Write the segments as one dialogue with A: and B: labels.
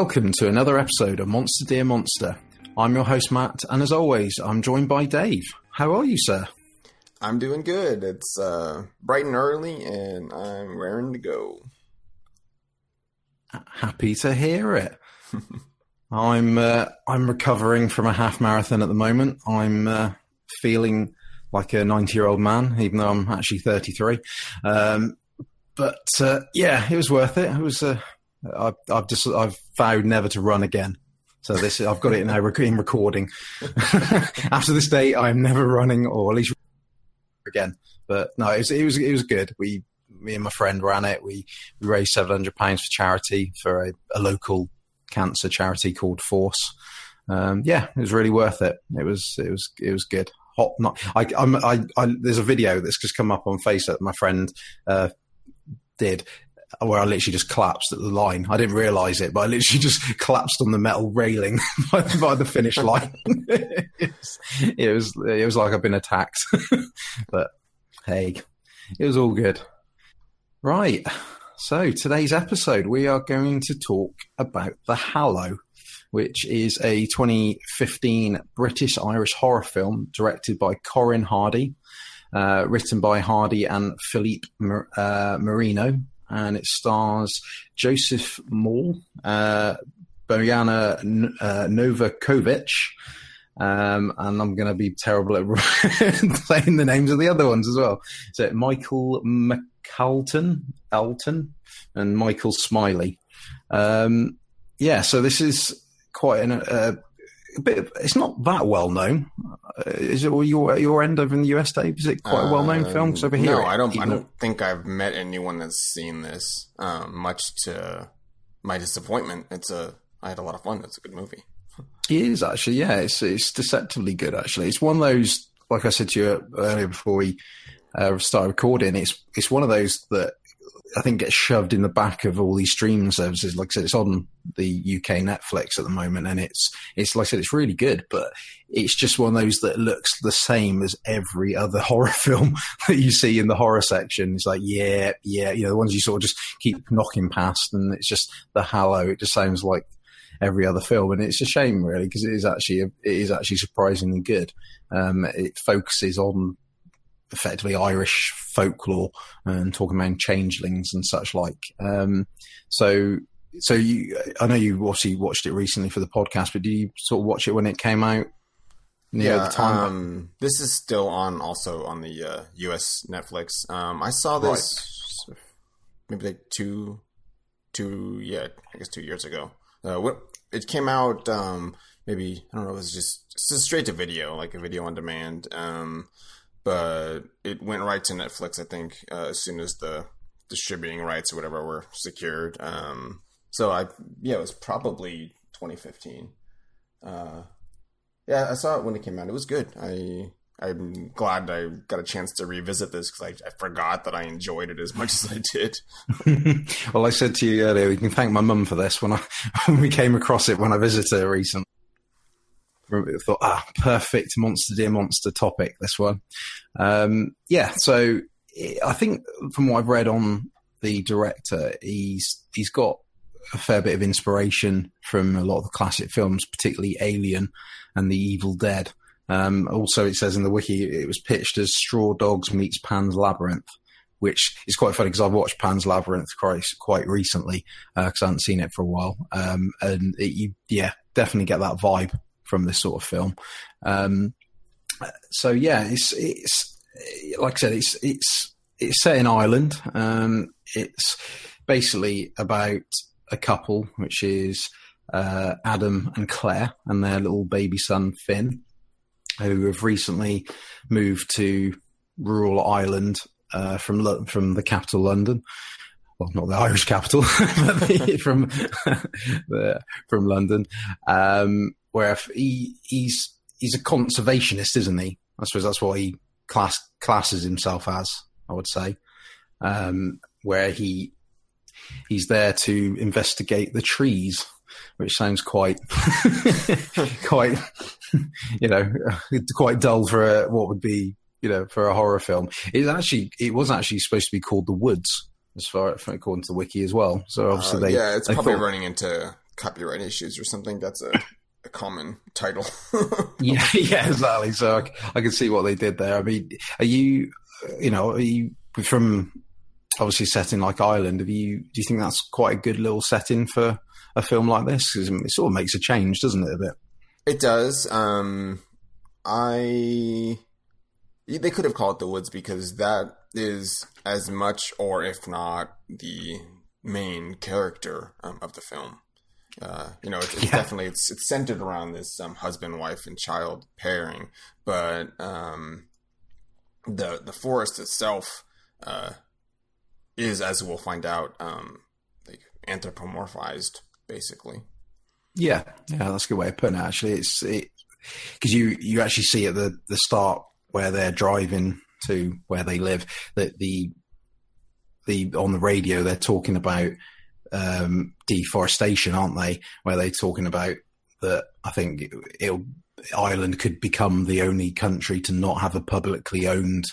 A: Welcome to another episode of Monster Dear Monster. I'm your host, Matt, and as always, I'm joined by Dave. How are you, sir?
B: I'm doing good. It's uh, bright and early, and I'm raring to go.
A: Happy to hear it. I'm uh, I'm recovering from a half marathon at the moment. I'm uh, feeling like a 90 year old man, even though I'm actually 33. Um, but uh, yeah, it was worth it. It was. Uh, I've, I've just I've vowed never to run again. So this I've got it now in recording. After this date, I'm never running, or at least again. But no, it was it was it was good. We me and my friend ran it. We we raised seven hundred pounds for charity for a, a, local cancer charity called Force. Um, yeah, it was really worth it. It was it was it was good. Hot, not I, I, I there's a video that's just come up on Facebook. That my friend uh, did where I literally just collapsed at the line. I didn't realize it, but I literally just collapsed on the metal railing by, by the finish line. it, was, it was like I've been attacked, but hey, it was all good. Right. So today's episode, we are going to talk about The Hallow, which is a 2015 British Irish horror film directed by Corin Hardy, uh, written by Hardy and Felipe uh, Marino, and it stars Joseph Mawle, uh, Bojana uh, Novakovic, um, and I'm going to be terrible at playing the names of the other ones as well. So Michael McAlton, Alton, and Michael Smiley. Um, yeah, so this is quite an, uh, a bit. It's not that well known. Uh, is it your your end over in the US, Dave? Is it quite a well known uh, film? Because over here,
B: no, I don't. I don't think I've met anyone that's seen this. Um, much to my disappointment, it's a. I had a lot of fun. It's a good movie.
A: It is actually, yeah. It's it's deceptively good. Actually, it's one of those. Like I said to you earlier before we uh, started recording, it's it's one of those that I think gets shoved in the back of all these streaming services. Like I said, it's on the UK Netflix at the moment, and it's it's like I said, it's really good, but it's just one of those that looks the same as every other horror film that you see in the horror section. It's like, yeah, yeah, you know, the ones you sort of just keep knocking past, and it's just the Hallow. It just sounds like every other film, and it's a shame really because it is actually it is actually surprisingly good. Um, it focuses on effectively Irish folklore and talking about changelings and such like. Um, so, so you, I know you obviously watched it recently for the podcast, but do you sort of watch it when it came out?
B: Yeah, the time? Um, this is still on also on the uh, U.S. Netflix. Um, I saw this right. maybe like two, two, yeah, I guess two years ago. Uh, what it came out, um, maybe I don't know, it was just, just straight to video, like a video on demand. Um, but it went right to Netflix. I think uh, as soon as the distributing rights or whatever were secured. Um, so I yeah, it was probably 2015. Uh, yeah, I saw it when it came out. It was good. I I'm glad I got a chance to revisit this because I, I, forgot that I enjoyed it as much as I did.
A: well, I said to you earlier, you can thank my mum for this when I when we came across it when I visited her recently thought, ah, perfect monster dear monster topic, this one. Um, yeah, so I think from what I've read on the director, he's he's got a fair bit of inspiration from a lot of the classic films, particularly Alien and The Evil Dead. Um, also, it says in the wiki it was pitched as Straw Dogs meets Pan's Labyrinth, which is quite funny because I've watched Pan's Labyrinth quite, quite recently because uh, I hadn't seen it for a while. Um, and it, you, yeah, definitely get that vibe from this sort of film. Um, so yeah, it's it's like I said, it's it's it's set in Ireland. Um, it's basically about a couple, which is uh, Adam and Claire and their little baby son Finn, who have recently moved to rural Ireland uh, from from the capital London. Well, not the Irish capital, but from the, from London. Um, where he he's he's a conservationist, isn't he? I suppose that's what he class classes himself as. I would say, um, where he he's there to investigate the trees which sounds quite, quite, you know, quite dull for a, what would be, you know, for a horror film. It's actually, it was actually supposed to be called The Woods, as far according to the wiki as well. So obviously, uh, they
B: yeah, it's
A: they
B: probably thought, running into copyright issues or something. That's a a common title.
A: yeah, yeah, exactly. So I, I, can see what they did there. I mean, are you, you know, are you from obviously setting like Ireland? Have you? Do you think that's quite a good little setting for a film like this? Because it sort of makes a change, doesn't it? A bit.
B: It does. Um, I they could have called it the woods because that is as much, or if not, the main character um, of the film. Uh, you know, it's, it's yeah. definitely it's it's centered around this um, husband, wife, and child pairing, but um, the the forest itself uh, is, as we'll find out, um, like anthropomorphized, basically.
A: Yeah, yeah, that's a good way of putting it. Actually, it's it because you you actually see at the the start where they're driving to where they live that the the on the radio they're talking about um, deforestation, aren't they? Where they're talking about that. I think Ireland could become the only country to not have a publicly owned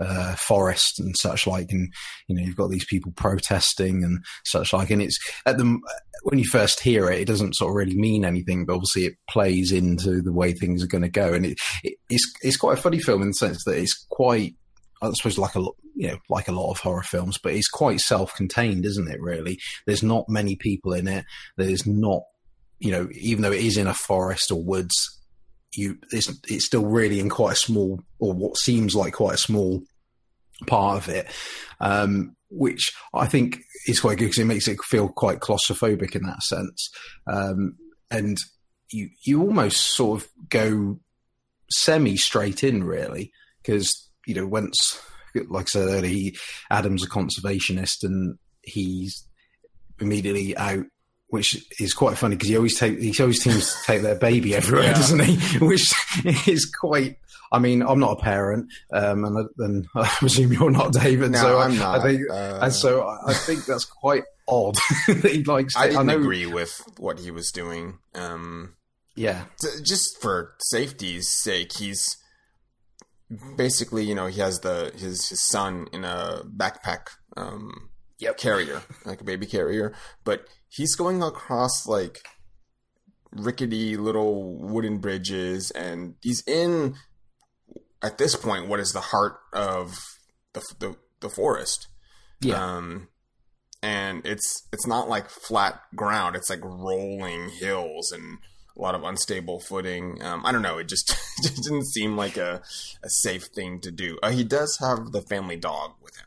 A: uh, forest and such like, and you know you've got these people protesting and such like, and it's at the when you first hear it, it doesn't sort of really mean anything, but obviously it plays into the way things are going to go, and it, it, it's it's quite a funny film in the sense that it's quite I suppose like a you know like a lot of horror films, but it's quite self-contained, isn't it? Really, there's not many people in it. There's not you know even though it is in a forest or woods, you it's it's still really in quite a small or what seems like quite a small part of it, um, which I think is quite good because it makes it feel quite claustrophobic in that sense, um, and you you almost sort of go semi straight in really because you know, once, like I said earlier, he, Adam's a conservationist and he's immediately out which is quite funny because he always take he always seems to take their baby everywhere, yeah. doesn't he? Which is quite. I mean, I'm not a parent, um, and, and I presume you're not, David.
B: No,
A: so
B: I'm not.
A: I think,
B: uh,
A: and so I think that's quite odd that he likes.
B: I didn't I know, agree with what he was doing. Um,
A: yeah,
B: just for safety's sake, he's basically, you know, he has the his his son in a backpack um,
A: yep.
B: carrier, like a baby carrier, but he's going across like rickety little wooden bridges, and he's in at this point what is the heart of the the, the forest.
A: Yeah.
B: Um, and it's it's not like flat ground; it's like rolling hills and a lot of unstable footing. Um, I don't know. It just, just didn't seem like a, a safe thing to do. Uh, he does have the family dog with him.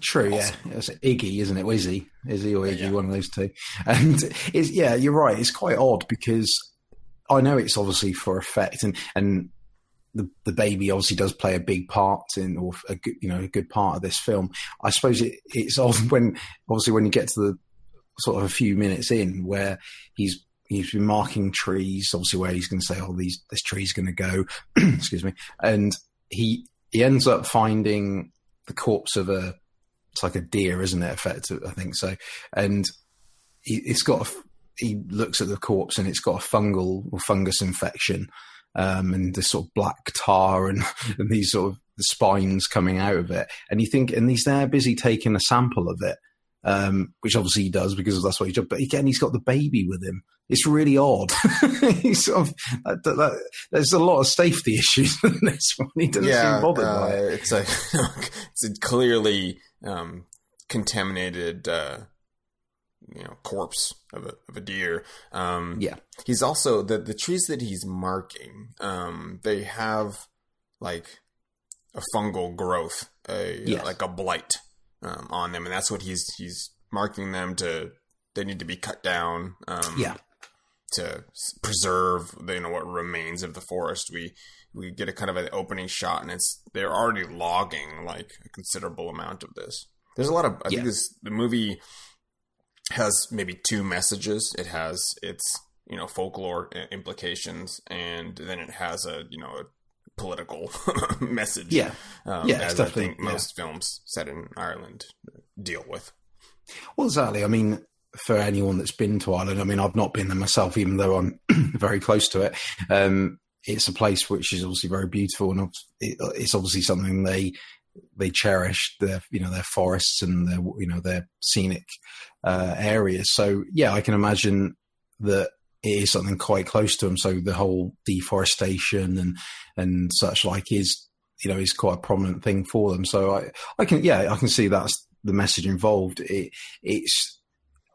A: True, yeah. It's Iggy, isn't it? Izzy, Izzy or Iggy, yeah. one of those two. And it's, yeah, you're right. It's quite odd because I know it's obviously for effect, and and the the baby obviously does play a big part in, or a good, you know, a good part of this film. I suppose it, it's odd when obviously when you get to the sort of a few minutes in where he's he's been marking trees, obviously where he's going to say, "Oh, these this tree's going to go." excuse me, and he he ends up finding the corpse of a it's like a deer, isn't it? Effective, I think so, and he, it's got a, he looks at the corpse and it's got a fungal or fungus infection, um, and this sort of black tar and, and these sort of spines coming out of it, and you think, and he's there busy taking a sample of it um, which obviously he does because that's what he does. But again, he's got the baby with him. It's really odd. sort of that, that, there's a lot of safety issues in this one. He doesn't yeah, seem bothered uh, by it.
B: It's a it's a clearly um, contaminated. Uh, you know, corpse of a of a deer. Um,
A: yeah,
B: he's also the the trees that he's marking. Um, they have like a fungal growth, a yes. like a blight um, on them, and that's what he's he's marking them to. They need to be cut down. Um,
A: yeah.
B: To preserve, the, you know, what remains of the forest, we we get a kind of an opening shot, and it's they're already logging like a considerable amount of this. There's a lot of I yeah. think this the movie has maybe two messages. It has its you know folklore implications, and then it has a you know a political message.
A: Yeah,
B: um, yeah, as I think most yeah. films set in Ireland deal with.
A: Well, exactly. I mean, for anyone that's been to Ireland. I mean, I've not been there myself, even though I'm very close to it. Um, it's a place which is obviously very beautiful, and it's obviously something they they cherish their you know their forests and their you know their scenic uh, areas. So yeah, I can imagine that it is something quite close to them. So the whole deforestation and and such like is you know is quite a prominent thing for them. So I I can yeah I can see that's the message involved. It it's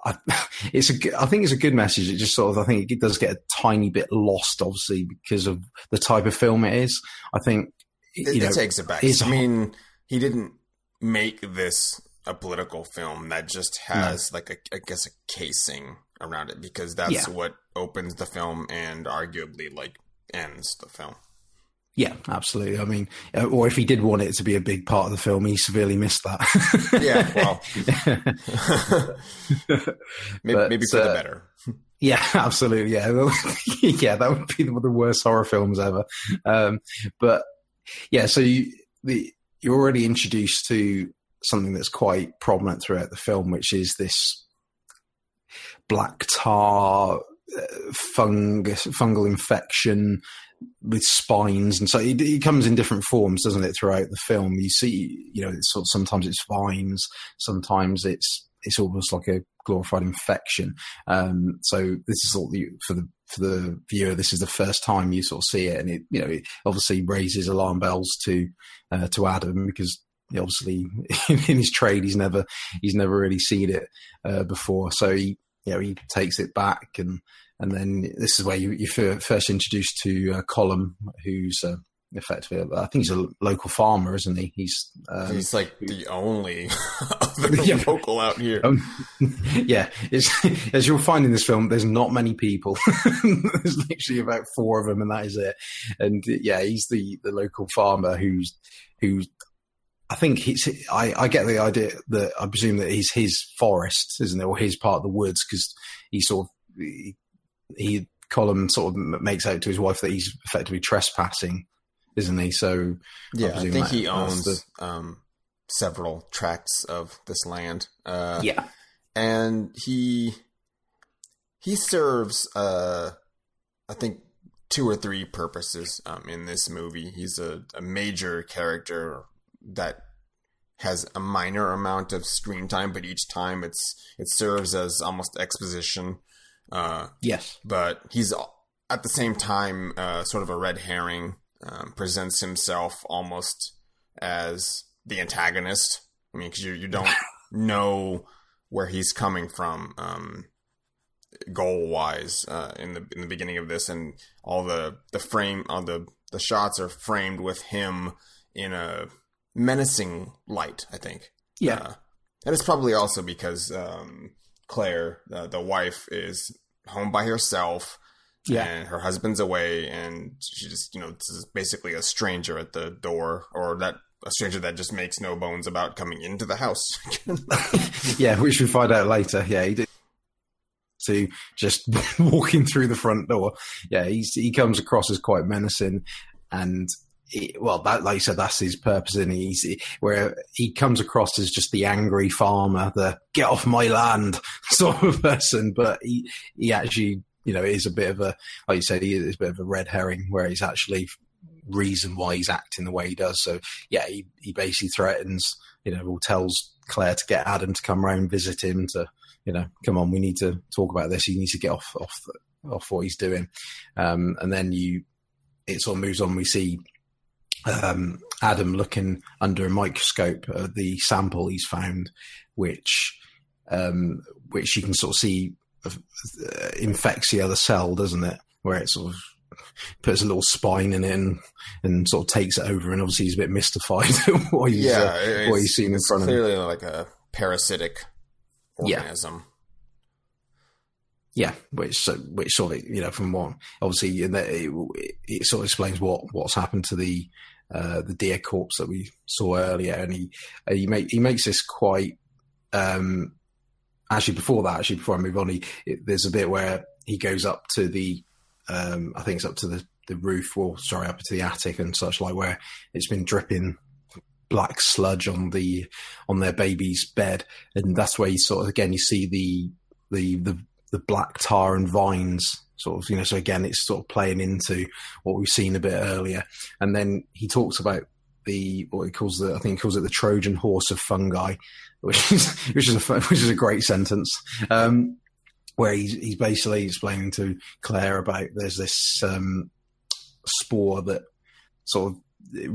A: I, it's a, I think it's a good message. It just sort of, I think it does get a tiny bit lost, obviously, because of the type of film it is. I think
B: it, it know, takes it back. I mean, he didn't make this a political film that just has no. like a, I guess, a casing around it because that's yeah. what opens the film and arguably like ends the film.
A: Yeah, absolutely. I mean, uh, or if he did want it to be a big part of the film, he severely missed that.
B: yeah, well, maybe, but, maybe for uh, the better.
A: Yeah, absolutely. Yeah, yeah, that would be one of the worst horror films ever. Um, but yeah, so you, the, you're already introduced to something that's quite prominent throughout the film, which is this black tar uh, fungus, fungal infection with spines, and so it, it, comes in different forms, doesn't it? Throughout the film, you see, you know, it's sort of, sometimes it's vines, sometimes it's it's almost like a glorified infection. Um, so this is all the, for the for the viewer. This is the first time you sort of see it, and it you know it obviously raises alarm bells to uh, to Adam because obviously in his trade he's never he's never really seen it uh, before. So he you know he takes it back and and then this is where you, you first introduced to uh, who's uh, effectively, I think he's a local farmer, isn't he? He's
B: um, he's like the only yeah. local out here. Um,
A: yeah, as you'll find in this film, there's not many people. there's literally about four of them, and that is it. And yeah, he's the the local farmer who's who's I think he's. I, I, get the idea that I presume that he's his forest, isn't it, or his part of the woods, because he sort of he, he Colm sort of makes out to his wife that he's effectively trespassing, isn't he? So
B: yeah, I, I think he owns the, um, several tracts of this land. Uh,
A: yeah,
B: and he he serves, uh, I think, two or three purposes um, in this movie. He's a, a major character that has a minor amount of screen time, but each time it's it serves as almost exposition
A: uh, yes,
B: but he's at the same time uh, sort of a red herring. Um, presents himself almost as the antagonist. I mean, because you you don't know where he's coming from um, goal wise uh, in the in the beginning of this, and all the the frame on the the shots are framed with him in a menacing light. I think.
A: Yeah, uh,
B: and it's probably also because um, Claire, uh, the wife, is home by herself. Yeah. And her husband's away, and she just, you know, this is basically a stranger at the door, or that a stranger that just makes no bones about coming into the house.
A: yeah, which we find out later. Yeah, he did to just walking through the front door. Yeah, he's, he comes across as quite menacing, and well, that, like you said, that's his purpose, and he's where he comes across as just the angry farmer, the "get off my land" sort of person, but he he actually, you know, is a bit of a, like you said, he is a bit of a red herring, where he's actually reason why he's acting the way he does. So yeah, he he basically threatens, you know, or tells Claire to get Adam to come round visit him to, you know, come on, we need to talk about this. He needs to get off off off what he's doing, um, and then you. It sort of moves on. We see um, Adam looking under a microscope at the sample he's found, which um, which you can sort of see uh, infects the other cell, doesn't it? Where it sort of puts a little spine in it and, and sort of takes it over, and obviously he's a bit mystified what he's yeah, uh, what he's seen in front of him.
B: Clearly, like a parasitic organism.
A: Yeah. Yeah, which which sort of you know from what obviously it, it, it sort of explains what what's happened to the uh, the deer corpse that we saw earlier, and he uh, he make, he makes this quite. Um, actually, before that, actually before I move on, he it, there's a bit where he goes up to the, um, I think it's up to the the roof, or sorry, up to the attic and such like, where it's been dripping black sludge on the on their baby's bed, and that's where you sort of again you see the the the the black tar and vines sort of you know so again it's sort of playing into what we've seen a bit earlier and then he talks about the what he calls the I think he calls it the Trojan horse of fungi, which is which is a which is a great sentence. Um, where he's he's basically explaining to Claire about there's this um, spore that sort of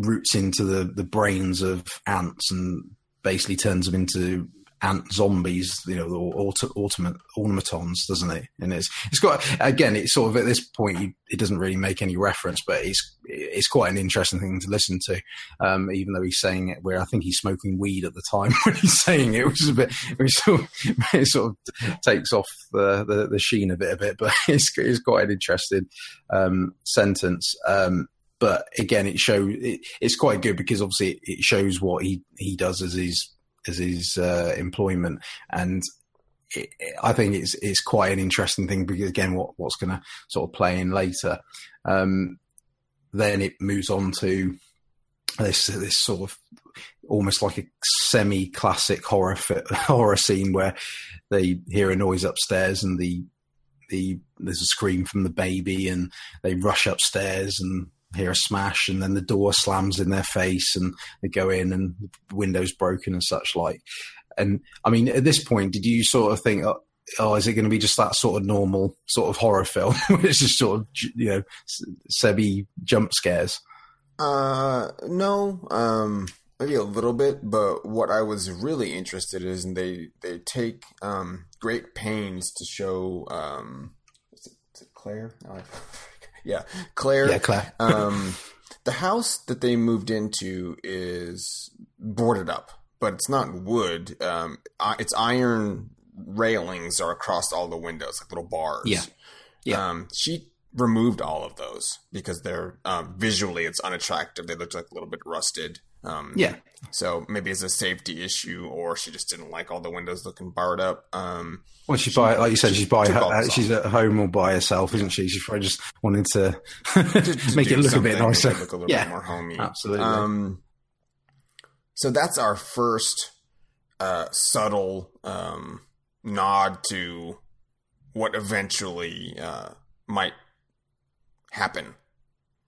A: roots into the the brains of ants and basically turns them into ant zombies, you know, or ultimate automatons, doesn't it? And it's it's got again, it's sort of at this point it doesn't really make any reference, but it's it's quite an interesting thing to listen to, um, even though he's saying it where I think he's smoking weed at the time when he's saying it, which is a bit, which sort of, it sort of takes off the, the, the sheen a bit a bit, but it's it's quite an interesting um, sentence. Um, but again, it shows it, it's quite good because obviously it, it shows what he he does as his as his uh, employment, and it, I think it's it's quite an interesting thing because again, what what's going to sort of play in later. Um, then it moves on to this this sort of almost like a semi-classic horror horror scene where they hear a noise upstairs and the the there's a scream from the baby and they rush upstairs and hear a smash and then the door slams in their face and they go in and the window's broken and such like. And I mean, at this point, did you sort of think, oh, oh is it going to be just that sort of normal sort of horror film, which is sort of you know Sebi jump scares?
B: Uh, no, um, maybe a little bit, but what I was really interested in is they they take um great pains to show um, is it, is it Claire? No, yeah, Claire.
A: Yeah, Claire.
B: um, the house that they moved into is boarded up, but it's not wood. Um, it's iron railings are across all the windows, like little bars.
A: Yeah,
B: yeah. Um, she removed all of those because they're um, visually it's unattractive. They look like a little bit rusted. Um,
A: yeah.
B: So maybe it's a safety issue, or she just didn't like all the windows looking barred up. Um,
A: well, she's by, like you said, she's by, her, she's at home all by herself, isn't she? She's probably just wanting to, to, to make it look a bit nicer,
B: look a little yeah, bit more homey.
A: Absolutely.
B: Um, so that's our first uh, subtle um, nod to what eventually uh, might happen.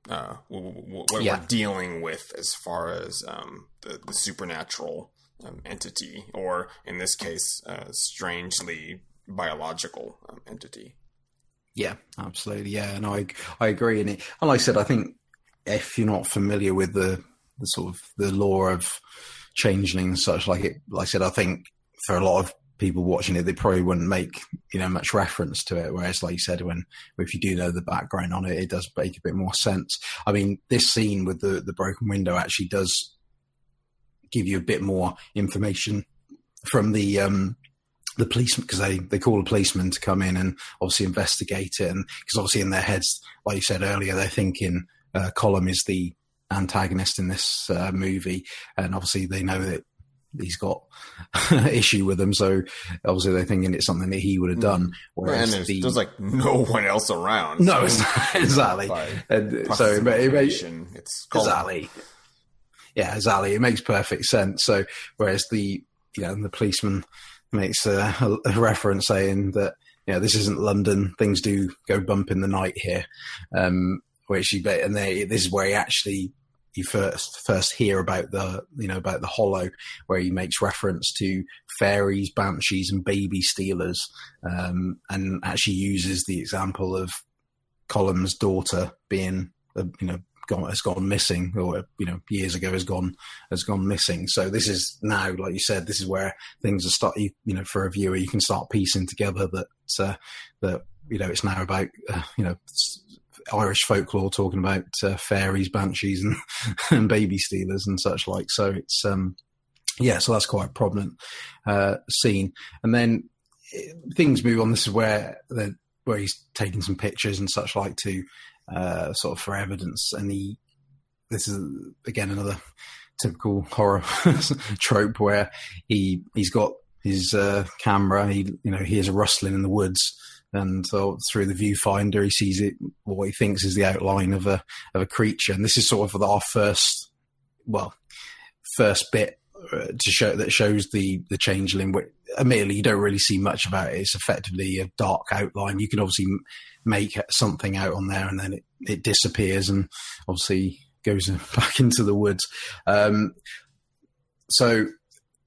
B: Uh, what yeah. we're dealing with as far as um, the, the, supernatural um, entity, or in this case, uh, strangely biological um, entity.
A: Yeah, absolutely. Yeah, and I I agree. And, it, and like I said, I think if you're not familiar with the the sort of the lore of changeling and such, like it, like I said, I think for a lot of people watching it, they probably wouldn't make you know much reference to it. Whereas, like you said, when if you do know the background on it, it does make a bit more sense. I mean, this scene with the the broken window actually does give you a bit more information from the um, the policeman because they they call a policeman to come in and obviously investigate it, and because obviously in their heads, like you said earlier, they're thinking uh, Colm is the antagonist in this uh, movie, and obviously they know that he's got issue with them. So obviously they're thinking it's something that he would have done.
B: Whereas and there's, the, there's like no one else around.
A: No, so exactly. And so it, it,
B: it's
A: exactly. Yeah, exactly. It makes perfect sense. So whereas the you know the policeman makes a, a, a reference saying that you know this isn't London. Things do go bump in the night here. Um, which he and they this is where he actually you first first hear about the you know about the hollow where he makes reference to fairies banshees and baby stealers um, and actually uses the example of Colm's daughter being uh, you know gone has gone missing or you know years ago has gone has gone missing. So this is now like you said this is where things are start you, you know for a viewer you can start piecing together that uh, that you know it's now about uh, you know Irish folklore talking about uh, fairies, banshees, and, and, baby stealers and such like. So it's um, yeah, so that's quite a prominent uh, scene. And then eh, things move on. This is where where he's taking some pictures and such like to uh, sort of for evidence. And he this is again another typical horror trope where he he's got his uh, camera. He you know hears a rustling in the woods and so through the viewfinder he sees it what he thinks is the outline of a of a creature and this is sort of our first well first bit uh, to show that shows the the changeling admittedly, you don't really see much about it. It's effectively a dark outline. You can obviously make something out on there, and then it, it disappears, and obviously goes back into the woods. Um, so,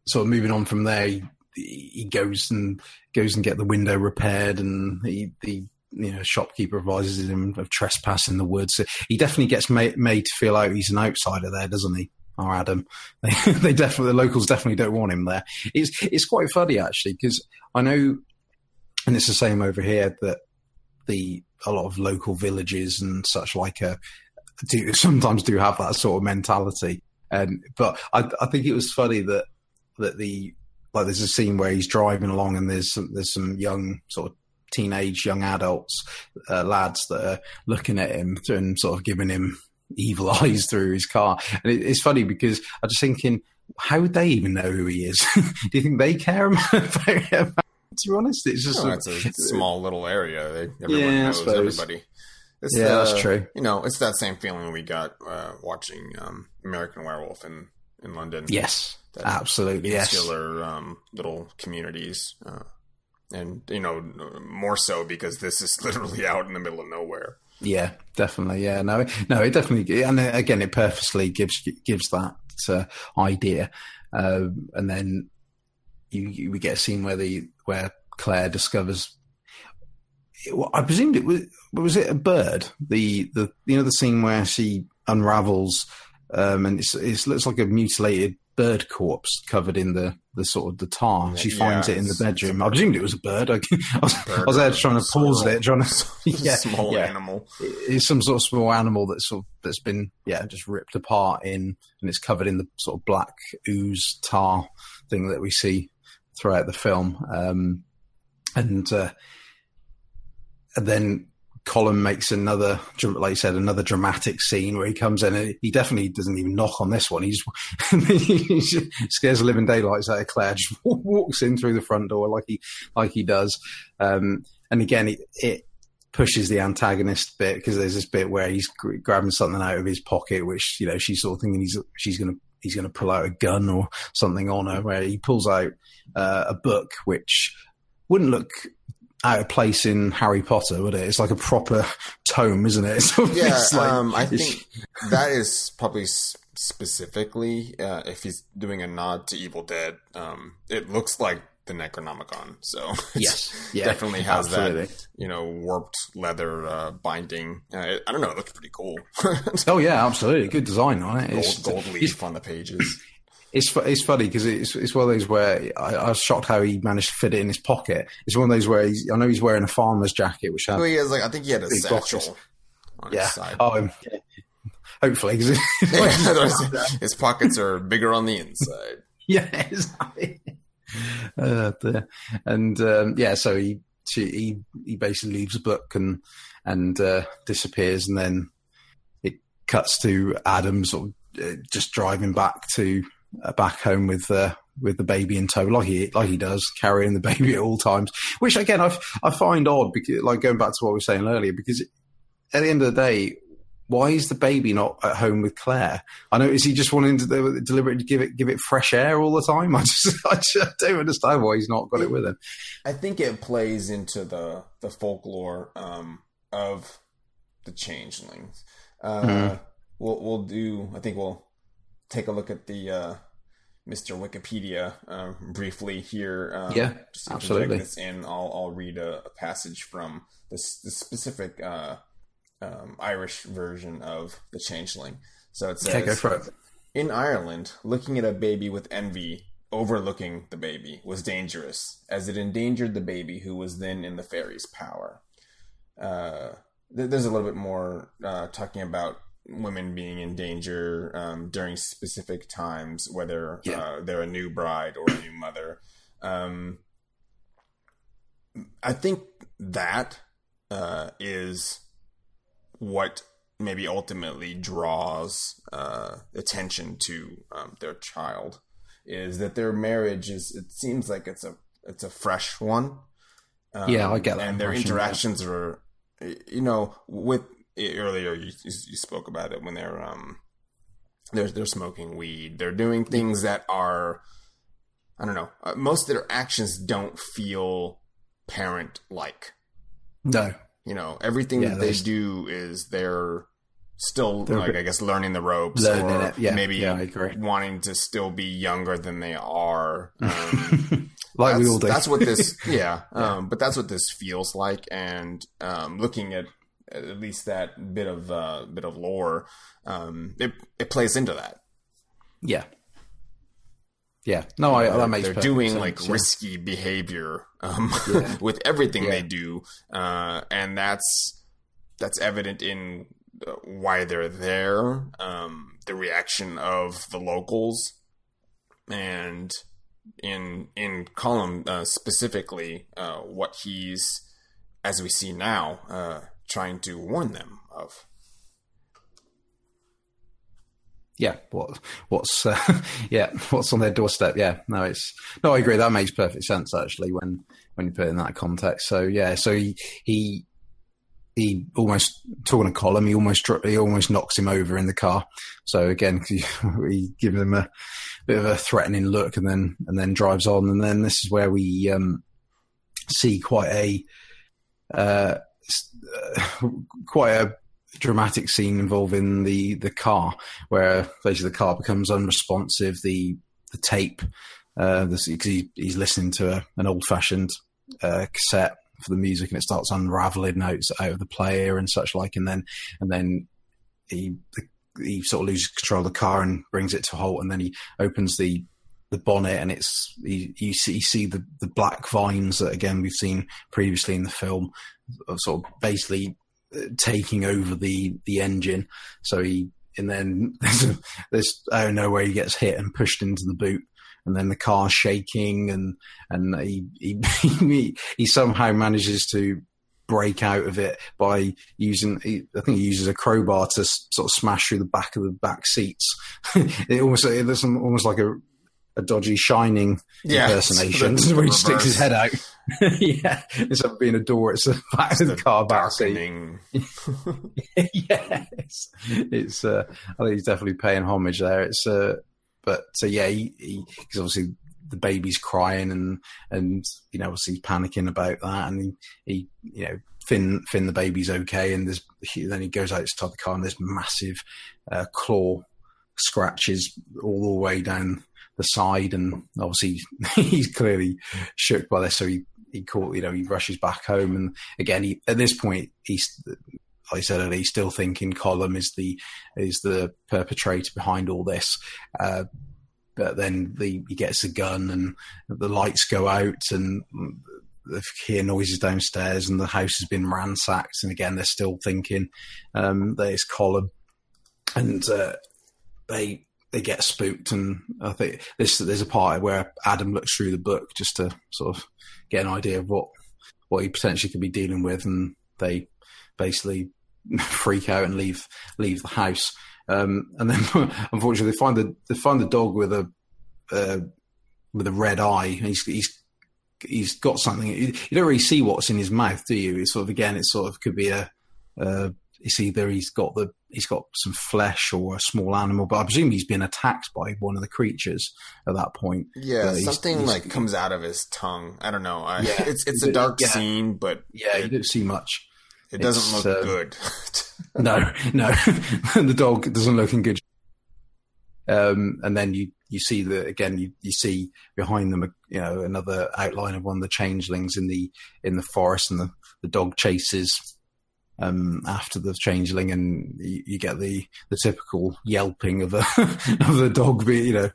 A: sort of moving on from there, he, goes and goes and get the window repaired, and he, the you know shopkeeper advises him of trespass in the woods. So he definitely gets made, made to feel like he's an outsider there, doesn't he? Or Adam, they, they definitely the locals definitely don't want him there. It's it's quite funny actually because I know, and it's the same over here that the a lot of local villages and such like a uh, do sometimes do have that sort of mentality. And but I, I think it was funny that that the like there's a scene where he's driving along and there's some, there's some young sort of teenage young adults uh, lads that are looking at him and sort of giving him evil eyes through his car. And it, it's funny because I'm just thinking, how would they even know who he is? Do you think they care about, him? To be honest, it's just
B: no, it's a small little area. They, everyone yeah, knows everybody.
A: It's yeah, the, that's true.
B: You know, it's that same feeling we got uh, watching um, American Werewolf in in London.
A: Yes, absolutely.
B: Insular, yes, um, little communities, uh, and you know, more so because this is literally out in the middle of nowhere.
A: Yeah, definitely. Yeah, no, no, it definitely, and again, it purposely gives gives that uh, idea, uh, and then you, you, we get a scene where the where Claire discovers I presumed it was was it a bird? The the you know the scene where she unravels um, and it's, it looks like a mutilated bird corpse covered in the, the sort of the tar. She finds yeah, it in the bedroom. I presumed it was a bird. I, I was, bird I was there trying to pause it, trying to
B: yeah, small yeah. animal.
A: It's some sort of small animal that's sort of, that's been yeah just ripped apart in and it's covered in the sort of black ooze tar thing that we see throughout the film. Um, and uh, and then Colin makes another, like you said, another dramatic scene where he comes in and he definitely doesn't even knock on this one. He just, he scares the living daylights out of Claire, just walks in through the front door like he, like he does. Um, and again, it, it, pushes the antagonist bit because there's this bit where he's grabbing something out of his pocket, which, you know, she's sort of thinking he's, she's going to, he's going to pull out a gun or something on her where he pulls out uh, a book, which wouldn't look out of place in Harry Potter, would it? It's like a proper tome, isn't it?
B: yeah, like, um, I think that is probably specifically uh, if he's doing a nod to Evil Dead. Um, it looks like the Necronomicon, so
A: yes, yeah,
B: definitely has absolutely. that you know warped leather uh, binding. Uh, I don't know, it looks pretty cool.
A: oh yeah, absolutely, good design on it.
B: Gold, gold leaf on the pages.
A: It's it's funny because it's it's one of those where I, I, was shocked how he managed to fit it in his pocket. It's one of those where he's, I know he's wearing a farmer's jacket, which
B: has. Well, he has like I think he had a satchel.
A: yeah. His oh, um, hopefully,
B: his pockets are bigger on the inside.
A: Yeah, exactly. Uh, and um, yeah, so he he he basically leaves a book and and uh, disappears, and then it cuts to Adam sort of uh, just driving back to back home with uh, with the baby in tow, like he like he does, carrying the baby at all times. Which again, I I find odd because, like going back to what we were saying earlier, because at the end of the day, why is the baby not at home with Claire? I know is he just wanting to deliberately give it give it fresh air all the time? I just I just don't understand why he's not got it with him.
B: I think it plays into the the folklore um, of the changelings. Uh, mm. We'll we'll do. I think we'll take a look at the uh, Mr. Wikipedia uh, briefly here.
A: Um, yeah, absolutely.
B: This in, I'll, I'll read a, a passage from this, this specific uh, um, Irish version of the Changeling. So it says, okay, it. In Ireland, looking at a baby with envy, overlooking the baby, was dangerous, as it endangered the baby who was then in the fairy's power. Uh, there's a little bit more uh, talking about women being in danger um, during specific times, whether yeah. uh, they're a new bride or a new mother. Um, I think that uh, is what maybe ultimately draws uh, attention to um, their child is that their marriage is. It seems like it's a it's a fresh one.
A: yeah, I get that.
B: And their interactions are, you know, with earlier you, you spoke about it when they're um they're they're smoking weed. They're doing things that are I don't know. Uh, most of their actions don't feel parent like.
A: No.
B: You know, everything yeah, that they do is they're still they're like I guess learning the ropes learning or. Yeah. maybe yeah, wanting to still be younger than they are. Um,
A: like we all do.
B: That's what this yeah. Um, but that's what this feels like and um, looking at at least that bit of uh, bit of lore, um, it it plays into that.
A: Yeah, yeah, no, I, that makes.
B: They're doing sense, like yeah. risky behavior um, yeah. with everything yeah. they do, uh, and that's that's evident in uh, why they're there, um, the reaction of the locals, and in in Colm uh, specifically, uh, what he's as we see now uh, trying to warn them of
A: yeah, what what's uh, yeah, what's on their doorstep? Yeah, no, it's no, I agree. That makes perfect sense actually when when you put it in that context. So yeah, so he he he almost talking to Colm, he almost he almost knocks him over in the car. So again, he, he gives him a bit of a threatening look, and then and then drives on, and then this is where we um, see quite a uh, quite a dramatic scene involving the the car, where basically the car becomes unresponsive. The the tape, uh, he, he's listening to a, an old fashioned uh, cassette for the music, and it starts unraveling notes out of the player and such like, and then and then he he sort of loses control of the car and brings it to a halt, and then he opens the the bonnet and it's you, you see you see the, the black vines that again we've seen previously in the film sort of basically uh, taking over the the engine. So he and then there's, a, there's I don't know where he gets hit and pushed into the boot, and then the car's shaking, and and he he he, he somehow manages to break out of it by using I think he uses a crowbar to sort of smash through the back of the back seats. it almost it looks almost like a a dodgy shining yeah, impersonation where he sticks his head out. yeah, instead of being a door, it's a back of the car back seat. yes, it's. Uh, I think he's definitely paying homage there. It's. Uh, but so yeah, he, he obviously the baby's crying and and you know obviously he's panicking about that and he, he you know Finn Finn the baby's okay and there's then he goes out to the car and there's massive uh, claw scratches all the way down the side, and obviously he's clearly shook by this. So he he caught, you know, he rushes back home, and again, he, at this point, he's like I said earlier, he's still thinking Colm is the is the perpetrator behind all this. Uh, but then the, he gets a gun, and the lights go out, and they hear noises downstairs, and the house has been ransacked. And again, they're still thinking um, that it's Colm, and uh, they they get spooked, and I think this there's a part where Adam looks through the book just to sort of get an idea of what what he potentially could be dealing with, and they basically freak out and leave leave the house. Um, and then, unfortunately, they find the they find the dog with a uh, with a red eye. He's he's he's got something. You don't really see what's in his mouth, do you? It's sort of again, it sort of could be a. Uh, it's either he's got the he's got some flesh or a small animal, but I presume he's been attacked by one of the creatures at that point.
B: Yeah, he's, something he's, like comes out of his tongue. I don't know. I, yeah, it's it's a dark yeah. scene, but
A: yeah, it, you don't see much.
B: It doesn't look uh, good.
A: no, no, the dog doesn't look in good. Um, and then you you see the again you, you see behind them you know another outline of one of the changelings in the in the forest, and the the dog chases um, after the changeling, and you, you, get the the typical yelping of a of the dog, being you know,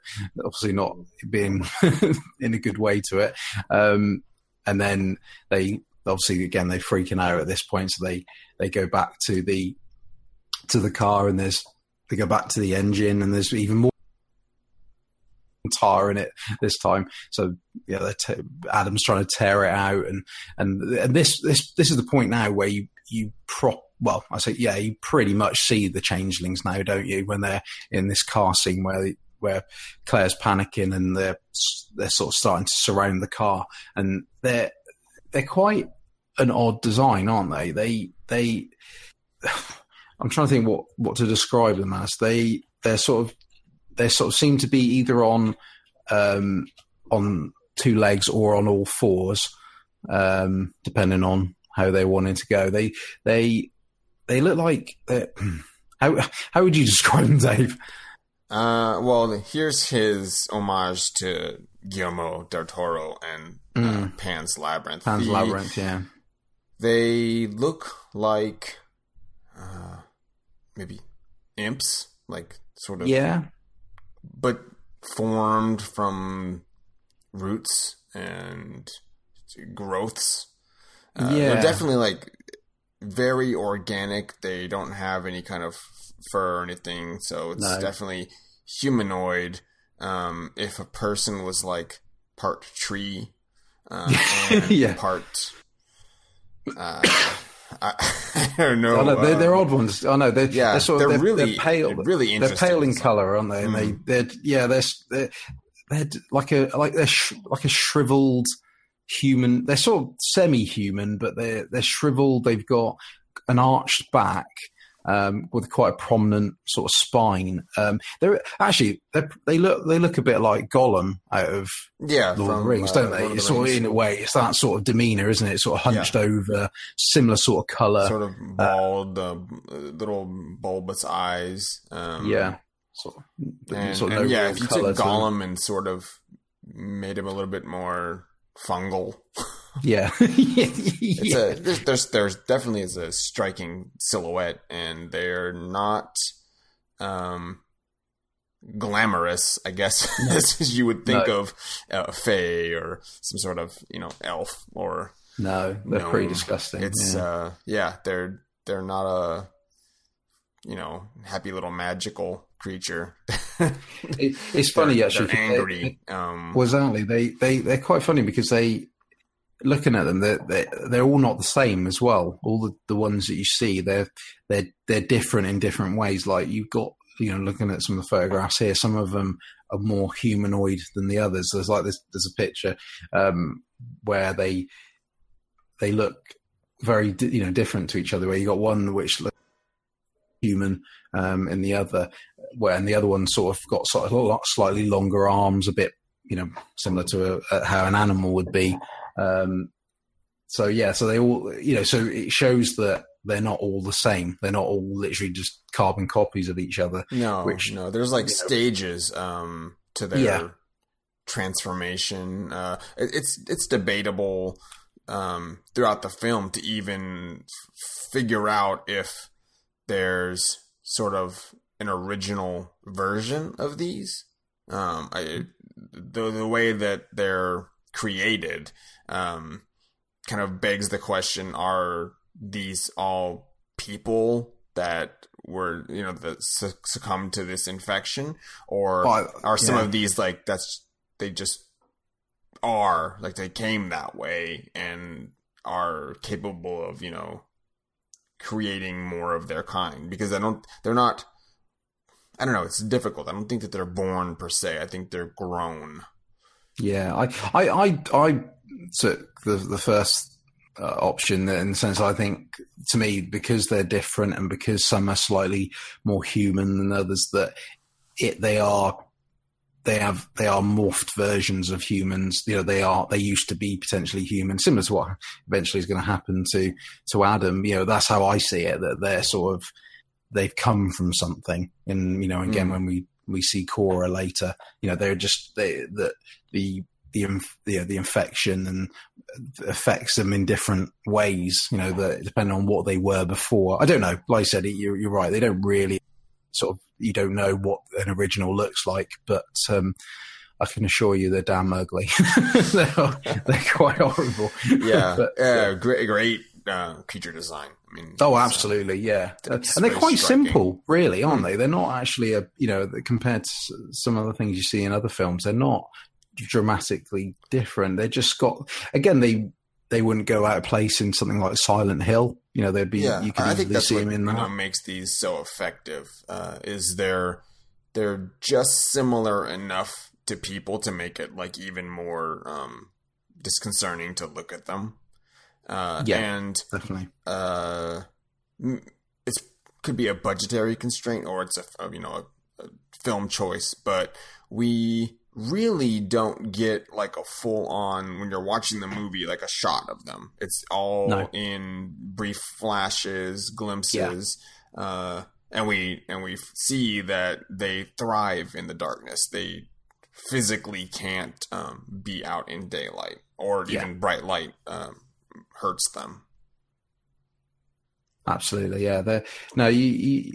A: obviously not being in a good way to it. Um, and then they obviously again they're freaking out at this point, so they they go back to the to the car, and there's they go back to the engine, and there's even more tar in it this time. So yeah, t- Adam's trying to tear it out, and and and this this this is the point now where you you prop well, I say yeah, you pretty much see the changelings now, don't you? When they're in this car scene where where Claire's panicking and they're they're sort of starting to surround the car, and they're they're quite an odd design, aren't they? They they. I'm trying to think what what to describe them as. They they're sort of they sort of seem to be either on um, on two legs or on all fours, um, depending on how they wanted to go. They they they look like how how would you describe them, Dave?
B: Uh, well, here's his homage to Guillermo del Toro and mm. uh, Pan's Labyrinth.
A: Pan's the, Labyrinth, yeah.
B: They look like uh, maybe imps, like sort of
A: yeah,
B: but formed from roots and growths. Uh, yeah, they're definitely like very organic. They don't have any kind of fur or anything, so it's no. definitely humanoid. Um, if a person was like part tree, um, yeah, part. Uh, I, I, don't know.
A: Oh, no, they're, they're, um, odd ones. I know they're yeah, they're, sort of, they're, they're really they're pale,
B: really
A: They're pale in color, aren't they? And mm. they, they're yeah, they're, they're they're like a like they're sh- like a shriveled human. They're sort of semi-human, but they're they're shriveled. They've got an arched back um, with quite a prominent sort of spine. Um, they're actually they're, they look they look a bit like Gollum out of
B: yeah
A: Lord from, of the Rings, don't uh, they? It's sort of in a way it's that sort of demeanor, isn't it? Sort of hunched yeah. over, similar sort of color,
B: sort of uh, bald, uh, little bulbous eyes. Um,
A: yeah.
B: Sort of, and, sort of and yeah, if you took Gollum and sort of made him a little bit more fungal.
A: Yeah,
B: it's a there's, there's there's definitely is a striking silhouette, and they're not um glamorous, I guess, as you would think no. of uh, a fae or some sort of you know elf or
A: no, they're gnome. pretty disgusting.
B: It's yeah. uh yeah, they're they're not a you know happy little magical creature.
A: it, it's funny
B: they're,
A: actually.
B: They're angry. They,
A: um, well, exactly. They they they're quite funny because they looking at them, they're, they're, they're all not the same as well. All the, the ones that you see, they're they're they're different in different ways. Like you've got, you know, looking at some of the photographs here, some of them are more humanoid than the others. There's like this, there's a picture um, where they they look very you know different to each other. Where you got one which looks human, um, and the other where and the other one sort of got sort of a lot slightly longer arms, a bit you know similar to a, a, how an animal would be. Um, so yeah, so they all, you know, so it shows that they're not all the same. They're not all literally just carbon copies of each other.
B: No, which no, there's like stages um, to their yeah. transformation. Uh, it, it's it's debatable um, throughout the film to even f- figure out if there's sort of an original version of these. Um, I, the the way that they're created um, kind of begs the question: Are these all people that were you know that succumbed to this infection, or are some yeah. of these like that's they just are like they came that way and are capable of you know creating more of their kind because I don't they're not I don't know it's difficult. I don't think that they're born per se. I think they're grown.
A: Yeah I I I, I took the the first uh, option in the sense I think to me because they're different and because some are slightly more human than others that it they are they have they are morphed versions of humans you know they are they used to be potentially human similar to what eventually is going to happen to to Adam you know that's how I see it that they're sort of they've come from something and you know again mm. when we we see Cora later you know they're just they the the the the, the infection and affects them in different ways. You know, that depending on what they were before. I don't know. Like I said, you're, you're right. They don't really sort of you don't know what an original looks like, but um, I can assure you they're damn ugly. they're, they're, quite horrible.
B: Yeah, but, yeah, great, great uh, creature design. I mean,
A: oh, absolutely, yeah, and they're quite striking. simple, really, aren't mm. they? They're not actually a you know compared to some other things you see in other films. They're not dramatically different. They just got again they they wouldn't go out of place in something like Silent Hill. You know, they'd be yeah, you could I think that's see what, them in that. You know,
B: makes these so effective uh, is they're they're just similar enough to people to make it like even more um, disconcerting to look at them. Uh, yeah, and
A: definitely.
B: Uh, it could be a budgetary constraint or it's a you know a, a film choice, but we really don't get like a full on when you're watching the movie like a shot of them. It's all no. in brief flashes, glimpses. Yeah. Uh, and we and we see that they thrive in the darkness. They physically can't um, be out in daylight or yeah. even bright light um, hurts them.
A: Absolutely, yeah. They're, no, you, you,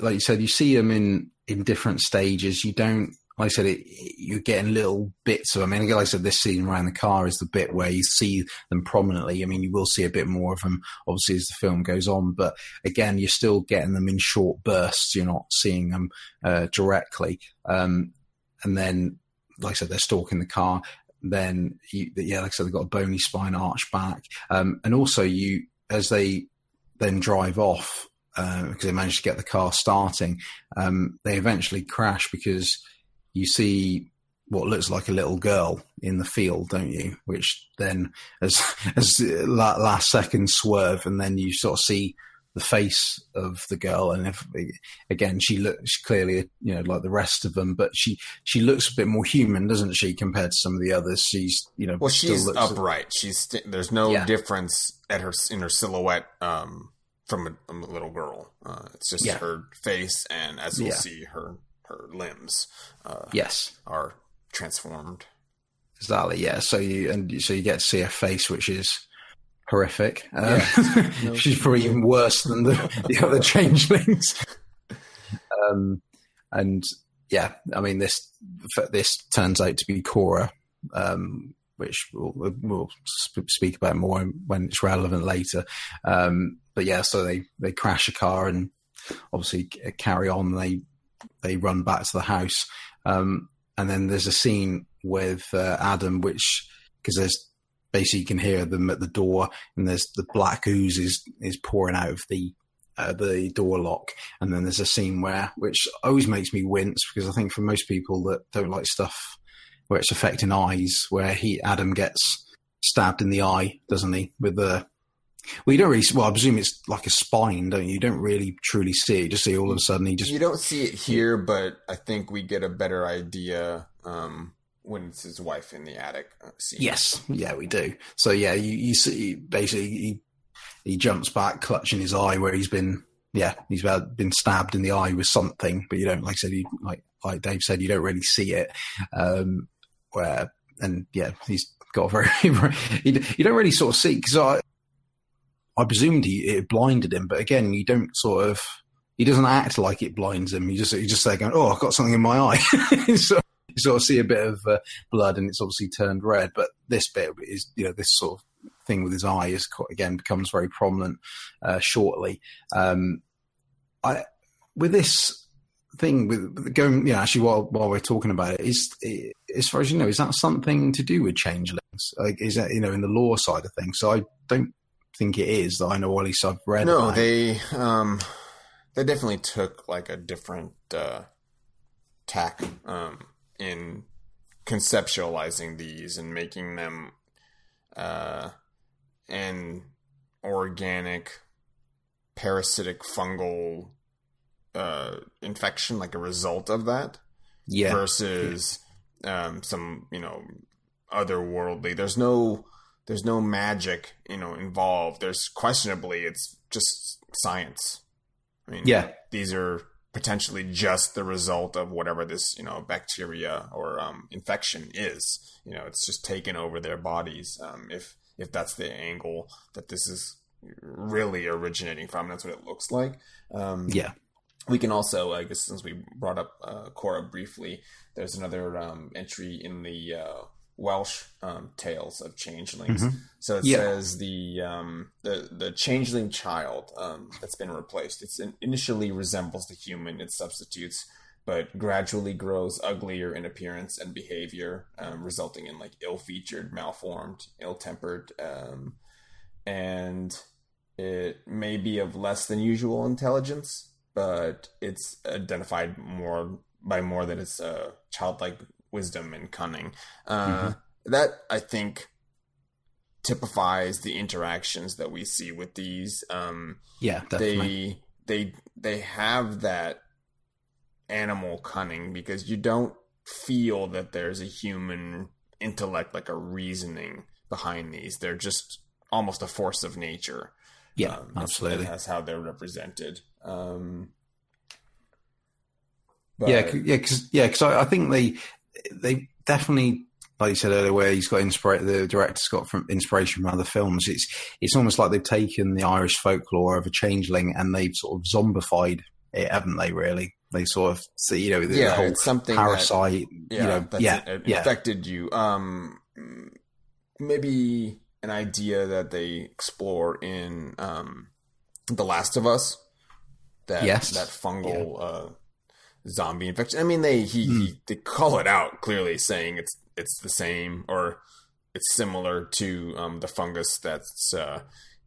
A: like you said, you see them in in different stages. You don't, like I said, it, you're getting little bits of. I mean, like I said, this scene around the car is the bit where you see them prominently. I mean, you will see a bit more of them, obviously, as the film goes on. But again, you're still getting them in short bursts. You're not seeing them uh, directly. Um, and then, like I said, they're stalking the car. Then, you, yeah, like I said, they've got a bony spine arch back, um, and also you as they then drive off uh, because they managed to get the car starting. Um, they eventually crash because you see what looks like a little girl in the field, don't you? Which then, as as last second swerve, and then you sort of see the face of the girl, and if again she looks clearly, you know, like the rest of them, but she she looks a bit more human, doesn't she, compared to some of the others? She's you know,
B: well, she's upright. At, she's st- there's no yeah. difference at her in her silhouette um, from a, a, little girl. Uh, it's just yeah. her face, and as you'll yeah. see, her her limbs. Uh,
A: yes,
B: are transformed.
A: Exactly. Yeah. So you and so you get to see her face, which is horrific. Um, yeah. no. she's probably even worse than the, the other changelings. Um, and yeah, I mean this this turns out to be Cora, um, which we'll, we'll, speak about more when it's relevant later. Um, but yeah, so they they crash a car and obviously carry on. They they run back to the house, um, and then there's a scene with uh, Adam, which because there's basically you can hear them at the door, and there's the black ooze is is pouring out of the uh, the door lock, and then there's a scene where which always makes me wince because I think for most people that don't like stuff where it's affecting eyes, where he Adam gets stabbed in the eye, doesn't he? With the well, you don't really. Well, I presume it's like a spine, don't you? You don't really truly see it. You just see all of a sudden he just.
B: You don't see it here, but I think we get a better idea um, when it's his wife in the attic. Uh,
A: scene. Yes, yeah, we do. So yeah, you, you see basically he he jumps back, clutching his eye where he's been. Yeah, he's been stabbed in the eye with something, but you don't. Like I said, you, like like Dave said, you don't really see it. Um, where and yeah, he's got a very, you don't really sort of see because I presumed he it blinded him, but again, you don't sort of he doesn't act like it blinds him. You just you just say going, oh, I've got something in my eye. so you sort of see a bit of uh, blood, and it's obviously turned red. But this bit is you know this sort of thing with his eye is again becomes very prominent uh, shortly. Um, I with this thing with going, you know, actually while while we're talking about it, is as far as you know, is that something to do with changelings? Like, is that you know in the lore side of things? So I don't think it is. That I know at least I've read.
B: No, they um, they definitely took like a different uh, tack um, in conceptualizing these and making them uh, an organic parasitic fungal uh, infection like a result of that.
A: Yeah.
B: Versus yeah. Um, some, you know, otherworldly. There's no there's no magic, you know, involved. There's questionably it's just science. I mean,
A: yeah.
B: These are potentially just the result of whatever this, you know, bacteria or um, infection is. You know, it's just taken over their bodies. Um, if if that's the angle that this is really originating from, that's what it looks like. Um,
A: yeah
B: we can also, I guess, since we brought up uh, Cora briefly, there's another um, entry in the uh, Welsh um, tales of changelings. Mm-hmm. So it yeah. says the um, the the changeling child um, that's been replaced. It initially resembles the human it substitutes, but gradually grows uglier in appearance and behavior, um, resulting in like ill-featured, malformed, ill-tempered, um, and it may be of less than usual intelligence but it's identified more by more that it's a childlike wisdom and cunning. Uh, mm-hmm. That I think typifies the interactions that we see with these. Um,
A: yeah,
B: definitely. They they they have that animal cunning because you don't feel that there's a human intellect, like a reasoning behind these. They're just almost a force of nature.
A: Yeah, um, absolutely.
B: That's how they're represented. Um,
A: but, yeah, yeah, because yeah, because I, I, think they they definitely, like you said earlier, where he's got inspiration. The director's got from inspiration from other films. It's it's almost like they've taken the Irish folklore of a changeling and they've sort of zombified it, haven't they? Really, they sort of see, you know, the,
B: yeah,
A: whole
B: it's something
A: parasite,
B: that, yeah,
A: you know, yeah,
B: it,
A: yeah.
B: affected you. Um, maybe an idea that they explore in um, The Last of Us. That
A: yes.
B: that fungal yeah. uh, zombie infection. I mean, they he, mm. he, they call it out clearly, saying it's it's the same or it's similar to um, the fungus that uh,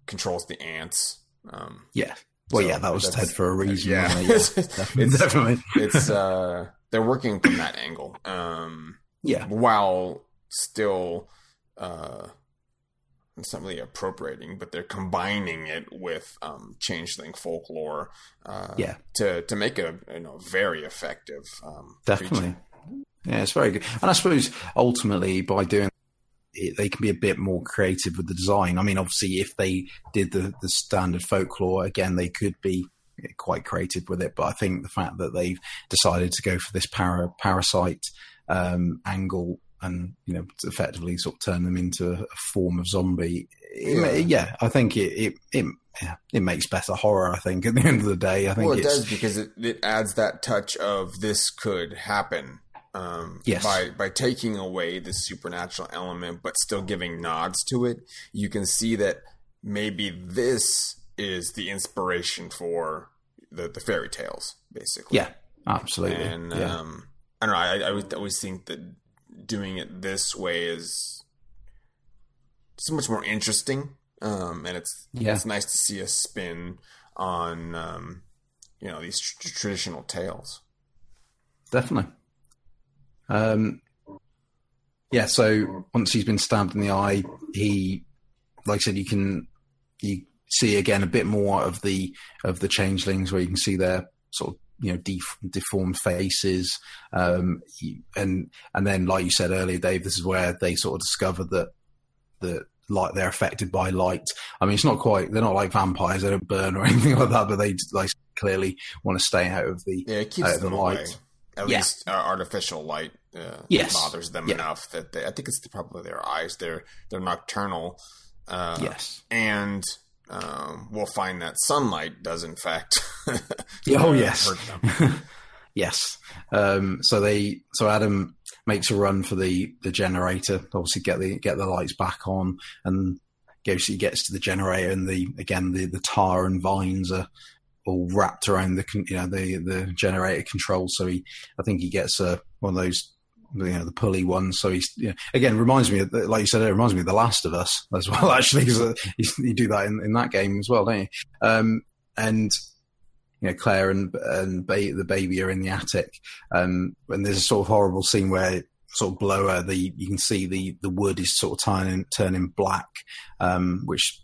B: controls the ants. Um,
A: yeah. Well, so yeah, that was said for a reason.
B: Yeah,
A: yeah definitely.
B: it's,
A: definitely.
B: it's uh, they're working from that angle. Um,
A: yeah,
B: while still uh, it's not really appropriating, but they're combining it with um, changeling folklore. Uh,
A: yeah,
B: to to make a you know very effective. Um,
A: Definitely. Creature. Yeah, it's very good, and I suppose ultimately by doing it, they can be a bit more creative with the design. I mean, obviously, if they did the the standard folklore again, they could be quite creative with it. But I think the fact that they've decided to go for this para, parasite um, angle and you know effectively sort of turn them into a form of zombie. Yeah, yeah I think it it it, yeah, it makes better horror. I think at the end of the day, I think
B: well, it does because it, it adds that touch of this could happen. Um,
A: yes.
B: By by taking away the supernatural element, but still giving nods to it, you can see that maybe this is the inspiration for the the fairy tales, basically.
A: Yeah, absolutely.
B: And
A: yeah.
B: um, I don't know. I, I always think that doing it this way is so much more interesting. Um, and it's
A: yeah.
B: it's nice to see a spin on um, you know these tr- traditional tales.
A: Definitely. Um, yeah. So once he's been stabbed in the eye, he, like I said, you can you see again a bit more of the of the changelings where you can see their sort of you know def- deformed faces um, and and then like you said earlier dave this is where they sort of discover that that light they're affected by light i mean it's not quite they're not like vampires they don't burn or anything like that but they like clearly want to stay out of the
B: yeah it keeps the light away. at yeah. least uh, artificial light uh,
A: yes.
B: bothers them
A: yeah.
B: enough that they, i think it's probably their eyes they're they're nocturnal uh,
A: yes
B: and um, we'll find that sunlight does in fact.
A: oh yes, yes. Um, so they so Adam makes a run for the the generator. Obviously, get the get the lights back on, and goes he gets to the generator, and the again the the tar and vines are all wrapped around the you know the the generator control. So he I think he gets a one of those you know the pulley one. So he's you know, again reminds me, of, like you said, it reminds me of The Last of Us as well. Actually, because uh, you do that in, in that game as well, don't you? Um, and you know Claire and and ba- the baby are in the attic, um, and there's a sort of horrible scene where sort of blower the you can see the the wood is sort of turning turning black, um, which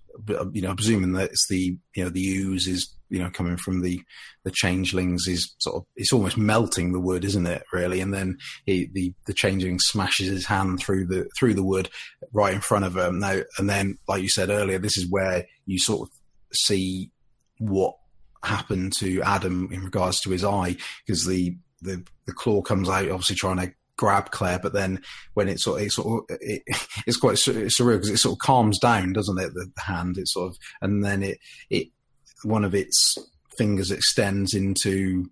A: you know presuming that it's the you know the ooze is you know coming from the the changelings is sort of it's almost melting the wood isn't it really and then he, the the changeling smashes his hand through the through the wood right in front of him now and then like you said earlier this is where you sort of see what happened to adam in regards to his eye because the the the claw comes out obviously trying to grab Claire, but then when it sort of, it sort of it, it's quite surreal because it sort of calms down, doesn't it? The, the, hand, it sort of, and then it it one of its fingers extends into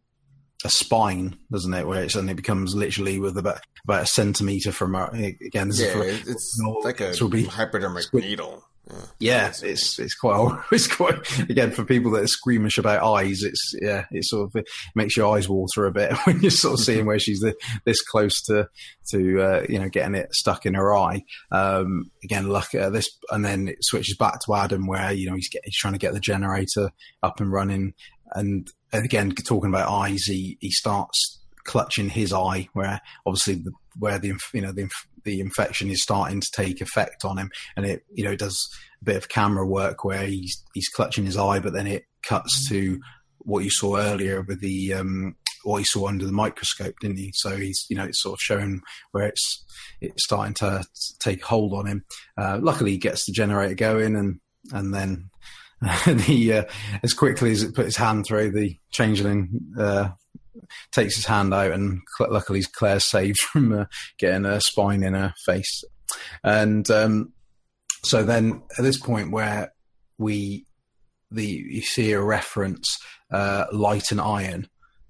A: a spine, doesn't it? Where it suddenly becomes literally with about about a centimeter from our, again.
B: This yeah, is for, it's like a be, hypodermic needle.
A: Yeah, yeah it's it's quite it's quite again for people that are squeamish about eyes. It's yeah, it sort of it makes your eyes water a bit when you're sort of seeing where she's the, this close to to uh, you know getting it stuck in her eye. Um, again, look at this, and then it switches back to Adam where you know he's, get, he's trying to get the generator up and running, and, and again talking about eyes, he he starts clutching his eye where obviously the, where the you know the the infection is starting to take effect on him, and it you know does a bit of camera work where he's he's clutching his eye, but then it cuts to what you saw earlier with the um, what he saw under the microscope, didn't he? So he's you know it's sort of shown where it's it's starting to take hold on him. Uh, luckily, he gets the generator going, and and then and he uh, as quickly as it put his hand through, the changeling uh, takes his hand out, and luckily Claire's saved from uh, getting a spine in her face. And um, so then at this point where we the you see a reference uh, light and iron,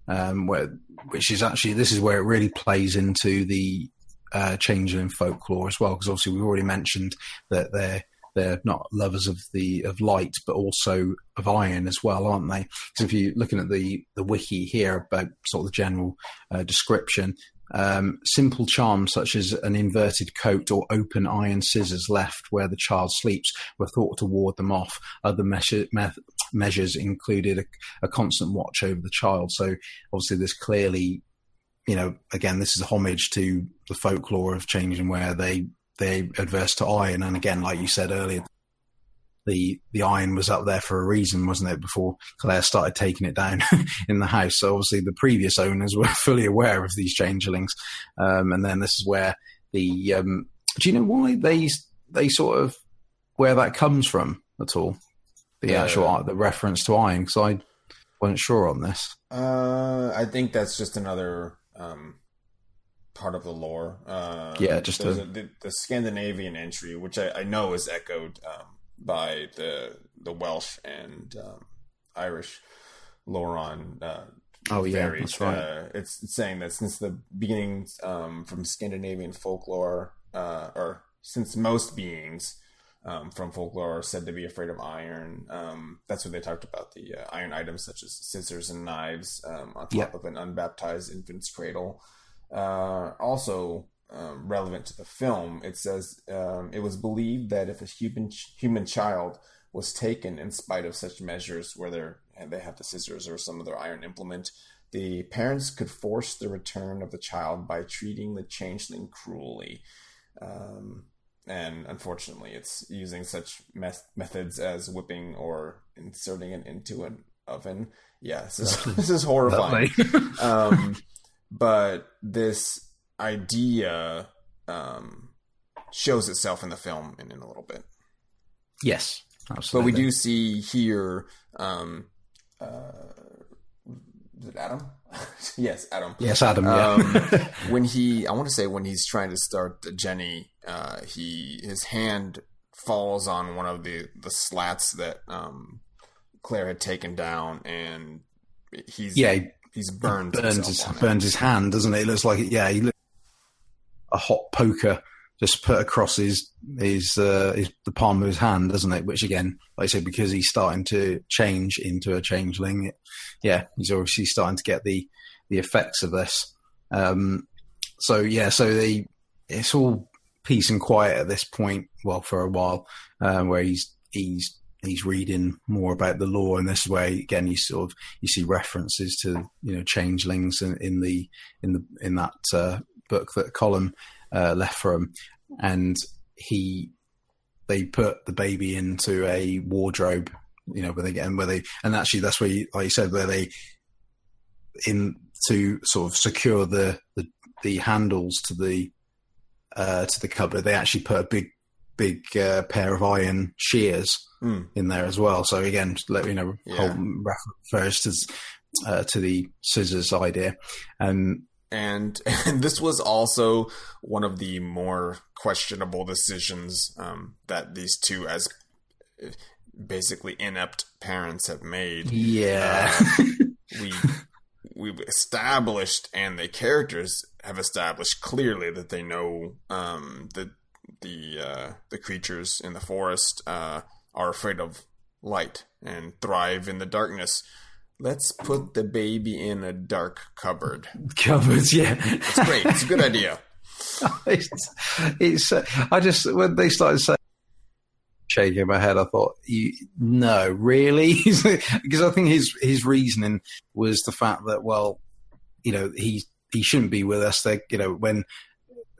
A: um, where which is actually this is where it really plays into the uh, changeling folklore as well, because obviously we've already mentioned that they're they're not lovers of the of light, but also of iron as well, aren't they? Because if you're looking at the the wiki here about sort of the general uh, description, um, simple charms such as an inverted coat or open iron scissors left where the child sleeps were thought to ward them off. Other measure, me- measures included a, a, constant watch over the child. So obviously, this clearly, you know, again, this is a homage to the folklore of changing where they they're adverse to iron. And again, like you said earlier, the the iron was up there for a reason, wasn't it? Before Claire started taking it down in the house. So obviously the previous owners were fully aware of these changelings, um, and then this is where the um, do you know why they they sort of where that comes from at all? The yeah, actual yeah. the reference to iron because I wasn't sure on this.
B: Uh, I think that's just another um, part of the lore. Uh,
A: yeah, just
B: a, the, the, Scandinavian entry, which I, I know is echoed um, by the the Welsh and um, Irish lore on. Uh,
A: oh yeah, that's right.
B: Uh, it's, it's, saying that since the beginning um, from Scandinavian folklore, uh, or since most beings. Um, from folklore are said to be afraid of iron. Um, that's what they talked about the uh, iron items such as scissors and knives um, on top yep. of an unbaptized infant's cradle. Uh, also um, relevant to the film, it says um, it was believed that if a human human child was taken in spite of such measures, whether they have the scissors or some other iron implement, the parents could force the return of the child by treating the changeling cruelly. Um, and unfortunately, it's using such methods as whipping or inserting it into an oven. Yeah, this is, this is horrifying. um, but this idea um, shows itself in the film and in a little bit.
A: Yes,
B: absolutely. But we do see here. Um, uh, is it Adam? yes, Adam.
A: Yes, Adam. Yeah. um,
B: when he, I want to say, when he's trying to start the Jenny, uh, he his hand falls on one of the the slats that um, Claire had taken down, and he's
A: yeah
B: he's burned
A: burns his burns his hand, doesn't it? It looks like yeah, he looks a hot poker just put across his his, uh, his the palm of his hand, doesn't it? Which again, like I said, because he's starting to change into a changeling, it, yeah, he's obviously starting to get the the effects of this. Um, so yeah, so the it's all peace and quiet at this point. Well, for a while, uh, where he's he's he's reading more about the lore, and this way again you sort of you see references to you know changelings in, in the in the in that uh, book that Colm uh, left for him, and he they put the baby into a wardrobe, you know, where they get and where they and actually that's where you, like you said where they in to sort of secure the the, the handles to the uh, to the cupboard, they actually put a big big uh, pair of iron shears mm. in there as well. So again, let you know, yeah. refers to uh, to the scissors idea,
B: and and and this was also one of the more questionable decisions um, that these two, as basically inept parents, have made.
A: Yeah,
B: uh, we we've established, and the characters have established clearly that they know um, that the uh, the creatures in the forest uh, are afraid of light and thrive in the darkness. Let's put the baby in a dark cupboard.
A: Cupboards, yeah,
B: it's great. It's a good idea.
A: it's, it's uh, I just when they started saying shaking my head. I thought, you, no, really? because I think his his reasoning was the fact that, well, you know, he he shouldn't be with us. They, you know, when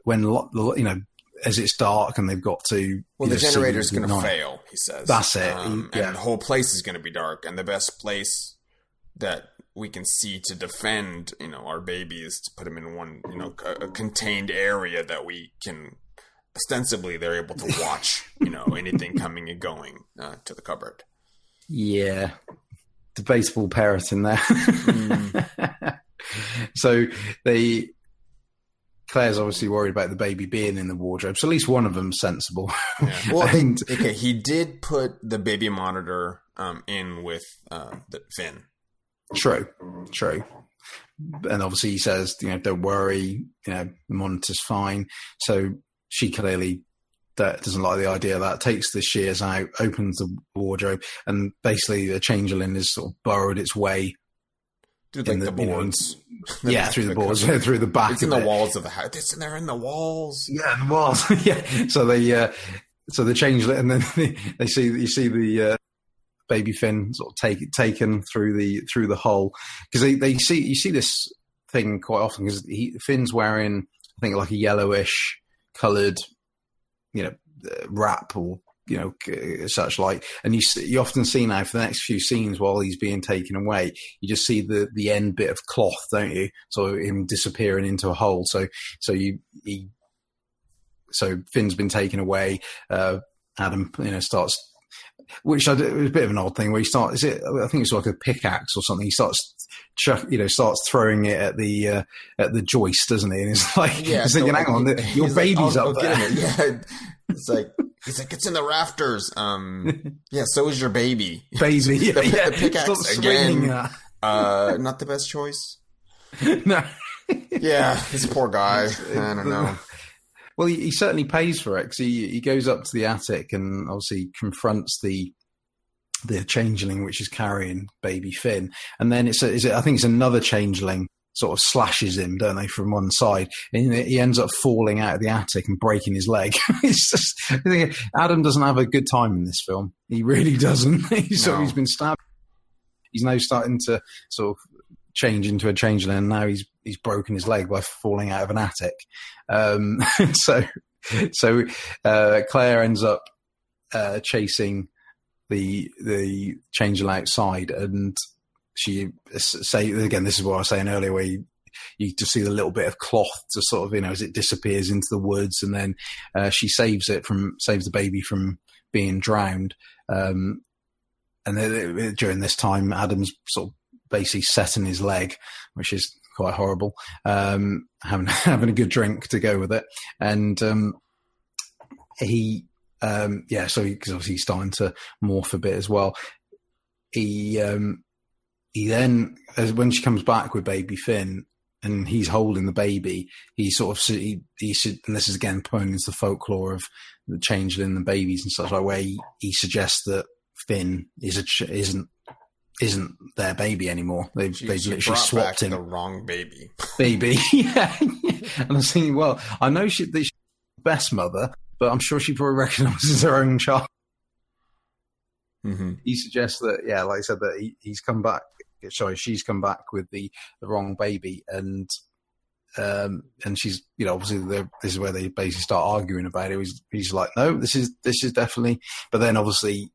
A: when you know as it's dark and they've got to.
B: Well, the generator is going to fail. He says
A: that's it.
B: Um, yeah. And the whole place is going to be dark, and the best place that we can see to defend, you know, our babies to put them in one, you know, a, a contained area that we can ostensibly they're able to watch, you know, anything coming and going uh, to the cupboard.
A: Yeah, debatable parrot in there. Mm. so they Claire's obviously worried about the baby being in the wardrobe, so at least one of them's sensible.
B: Yeah. Well, and, okay, he did put the baby monitor um, in with uh, the Finn.
A: True, true. And obviously, he says, you know, don't worry, you know, the monitor's fine. So she clearly that doesn't like the idea of that, takes the shears out, opens the wardrobe, and basically the changeling has sort of burrowed its way
B: through like the, the boards.
A: You know, yeah, through the boards, through the back.
B: It's in the it. walls of the house. It's in there in the walls.
A: Yeah, the walls. yeah. So they, uh, so they change it, and then they, they see you see the uh, baby Finn sort of take taken through the through the hole because they, they see you see this thing quite often because Finn's wearing I think like a yellowish coloured you know uh, wrap or you know such like and you you often see now for the next few scenes while he's being taken away you just see the the end bit of cloth don't you so him disappearing into a hole so so you he so Finn's been taken away uh, Adam you know starts which I, it was a bit of an odd thing where he starts. Is it? I think it's like a pickaxe or something. He starts, chuck, you know, starts throwing it at the uh, at the joist, doesn't he? And it's like, yeah, he's so thinking, "Hang on, your baby's like, up there."
B: Yeah, it's like he's like, "It's in the rafters." Um, yeah, so is your baby.
A: Baby,
B: the,
A: yeah,
B: the pickaxe again. Uh, not the best choice.
A: no.
B: yeah, this poor guy. I don't know.
A: Well, he, he certainly pays for it because he, he goes up to the attic and obviously confronts the the changeling which is carrying baby Finn, and then it's a, is it, I think it's another changeling sort of slashes him, don't they, from one side, and he ends up falling out of the attic and breaking his leg. it's just Adam doesn't have a good time in this film. He really doesn't. he's, no. he's been stabbed. He's now starting to sort of change into a changeling, and now he's he's broken his leg by falling out of an attic. Um, so so uh, Claire ends up uh, chasing the the changeling outside, and she say again. This is what I was saying earlier, where you, you just see the little bit of cloth to sort of you know as it disappears into the woods, and then uh, she saves it from saves the baby from being drowned. Um, and then, during this time, Adam's sort of basically setting his leg, which is quite horrible. Um, having having a good drink to go with it, and um, he, um, yeah, so because obviously he's starting to morph a bit as well. He um, he then, as when she comes back with baby Finn, and he's holding the baby, he sort of he, he and this is again pointing into the folklore of the changeling the babies and such like where he, he suggests that Finn is a, isn't isn't their baby anymore. They've
B: she,
A: they've
B: she
A: literally swapped him.
B: The wrong baby.
A: baby. yeah. And I'm thinking, well, I know she, she's the best mother, but I'm sure she probably recognises her own child.
B: Mm-hmm.
A: He suggests that, yeah, like I said, that he, he's come back. Sorry, she's come back with the, the wrong baby, and um, and she's, you know, obviously this is where they basically start arguing about it. He's, he's like, no, this is this is definitely. But then obviously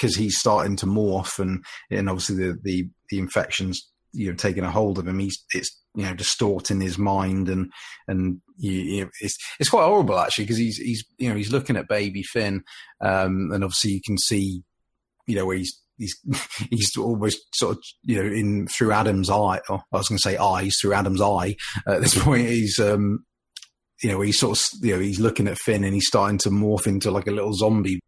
A: because he's starting to morph and and obviously the the, the infections you know taking a hold of him he's it's you know distorting his mind and and you, you know, it's it's quite horrible actually because he's he's you know he's looking at baby Finn um, and obviously you can see you know where he's he's he's almost sort of you know in through Adam's eye or I was going to say eyes through Adam's eye at this point he's um you know he's sort of you know he's looking at Finn and he's starting to morph into like a little zombie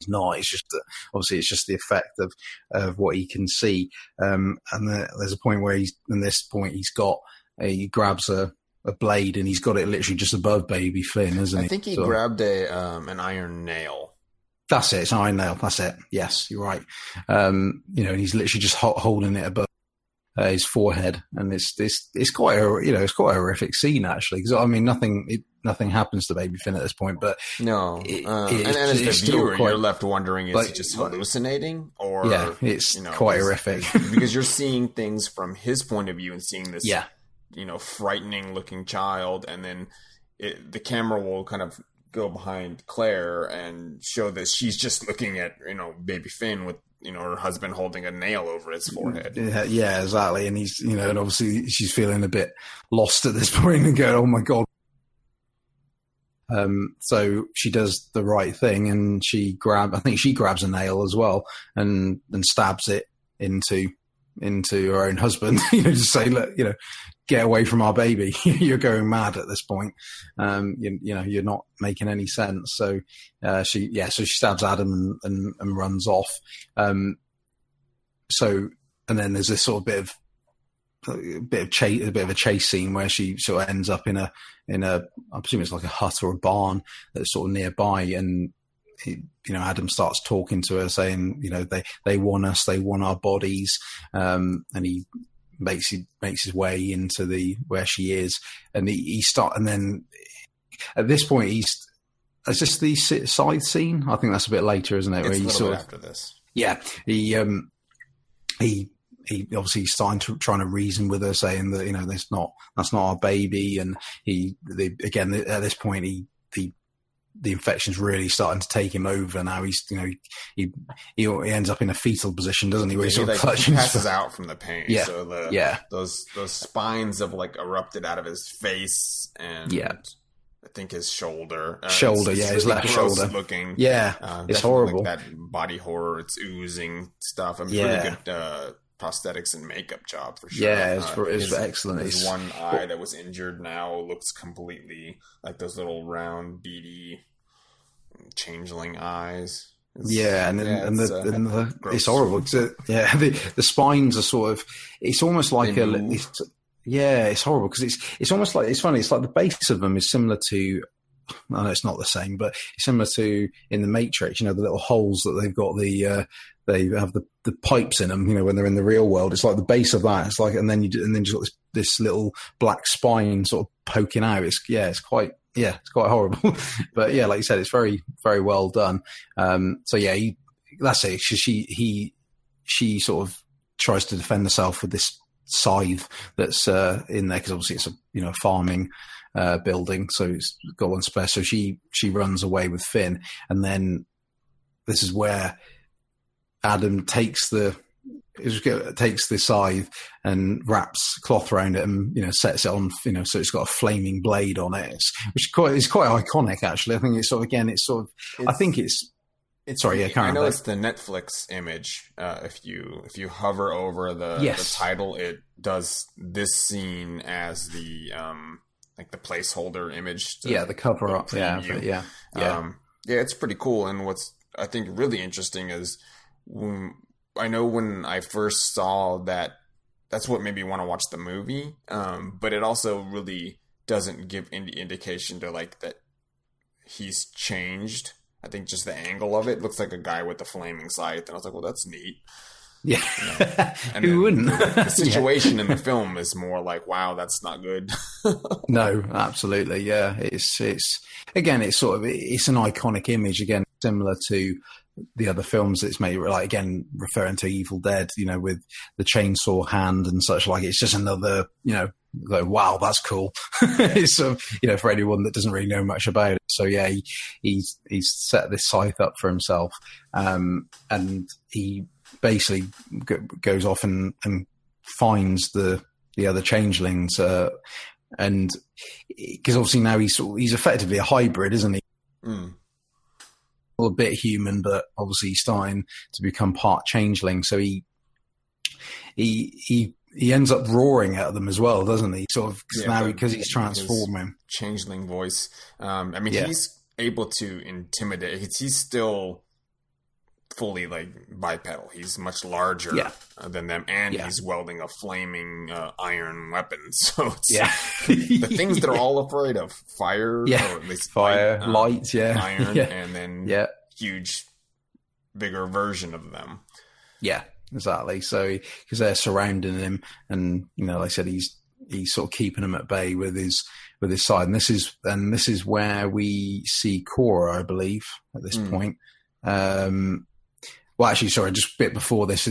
A: it's not. It's just that obviously it's just the effect of of what he can see. Um, and the, there's a point where he's, in this point, he's got he grabs a, a blade and he's got it literally just above Baby Finn, isn't he?
B: I think he so, grabbed a um, an iron nail.
A: That's it. It's an iron nail. That's it. Yes, you're right. Um, you know, and he's literally just hot holding it above uh, his forehead, and it's it's it's quite a you know it's quite a horrific scene actually because I mean nothing it, nothing happens to Baby Finn at this point, but
B: no, it, uh, it, and, and as the viewer, quite, you're left wondering is like, he just hallucinating or
A: yeah, it's you know, quite horrific
B: because you're seeing things from his point of view and seeing this
A: yeah
B: you know frightening looking child, and then It, the camera will kind of go behind Claire and show that she's just looking at you know Baby Finn with you know her husband holding a nail over his forehead.
A: Yeah, exactly. And he's you know, and obviously she's feeling a bit lost at this point and going, "Oh my god." Um, so she does the right thing and she grab. I think she grabs a nail as well and and stabs it into into her own husband. you know, to say, look, you know, get away from our baby. you're going mad at this point. Um, you, you, know, you're not making any sense. So, uh, she, yeah, so she stabs Adam and, and, and runs off. Um, so, and then there's this sort of bit of, a bit of chase, a bit of a chase scene where she sort of ends up in a, in a, I presume it's like a hut or a barn that's sort of nearby. And, he, you know, Adam starts talking to her saying, you know, they, they want us, they want our bodies. Um, and he makes he makes his way into the where she is, and he, he start and then at this point he's is this the side scene? I think that's a bit later, isn't it?
B: It's Where he sort of, after this.
A: Yeah, he um he he obviously starting to trying to reason with her, saying that you know that's not that's not our baby, and he the, again at this point he the infection's really starting to take him over now. He's, you know, he he, he ends up in a fetal position, doesn't he?
B: Where he, like, he passes out from the pain.
A: Yeah,
B: so the,
A: yeah.
B: Those those spines have like erupted out of his face and
A: yeah.
B: I think his shoulder,
A: uh, shoulder, it's, it's yeah, his left shoulder.
B: Looking,
A: yeah, uh, it's horrible.
B: Like that body horror, it's oozing stuff. I'm yeah. pretty good uh, prosthetics and makeup job for sure.
A: Yeah, it's, uh, it's his, excellent.
B: His one eye that was injured now looks completely like those little round beady changeling eyes.
A: It's, yeah, and then, yeah, and, the, uh, and the, it's horrible. It's, yeah, the, the spines are sort of. It's almost like a. It's, yeah, it's horrible because it's it's almost like it's funny. It's like the base of them is similar to. I know it's not the same, but similar to in the Matrix. You know, the little holes that they've got the. Uh, they have the, the pipes in them, you know, when they're in the real world. It's like the base of that. It's like, and then you, and then just got this, this little black spine sort of poking out. It's, yeah, it's quite, yeah, it's quite horrible. but yeah, like you said, it's very, very well done. Um, so yeah, he, that's it. She, she, he, she sort of tries to defend herself with this scythe that's uh, in there because obviously it's a you know farming uh, building, so it's got one spare. So she she runs away with Finn, and then this is where Adam takes the takes the scythe and wraps cloth around it and you know sets it on you know so it's got a flaming blade on it. Which is quite is quite iconic actually. I think it's sort of again it's sort of it's, i think it's it's sorry yeah
B: i know it's the netflix image uh, if you if you hover over the, yes. the title it does this scene as the um like the placeholder image
A: yeah the cover up yeah yeah yeah um,
B: yeah it's pretty cool and what's i think really interesting is when I know when I first saw that, that's what made me want to watch the movie. Um, but it also really doesn't give any indication to like that he's changed. I think just the angle of it looks like a guy with a flaming scythe, and I was like, well, that's neat.
A: Yeah, you know? and who wouldn't?
B: the situation yeah. in the film is more like, wow, that's not good.
A: no, absolutely, yeah. It's it's again, it's sort of it's an iconic image again, similar to the other films it's made, like again referring to Evil Dead, you know, with the chainsaw hand and such. Like it's just another, you know, like wow, that's cool. it's um, you know for anyone that doesn't really know much about it. So yeah, he, he's he's set this scythe up for himself, um, and he basically g- goes off and and finds the the other changelings, uh, and because obviously now he's sort he's effectively a hybrid, isn't he?
B: Mm
A: a bit human, but obviously he's starting to become part changeling. So he he he he ends up roaring at them as well, doesn't he? Sort of yeah, now because he's transforming.
B: Changeling voice. Um, I mean, yeah. he's able to intimidate. He's still fully like bipedal. He's much larger
A: yeah.
B: than them, and yeah. he's welding a flaming uh, iron weapon. So it's
A: yeah.
B: the things that are all afraid of: fire,
A: yeah, fire, light, um, light yeah,
B: iron,
A: yeah.
B: and then
A: yeah,
B: huge, bigger version of them.
A: Yeah, exactly. So because they're surrounding him, and you know, like I said, he's he's sort of keeping them at bay with his with his side, and this is and this is where we see Cora, I believe, at this mm. point. Um, well, actually, sorry, just a bit before this,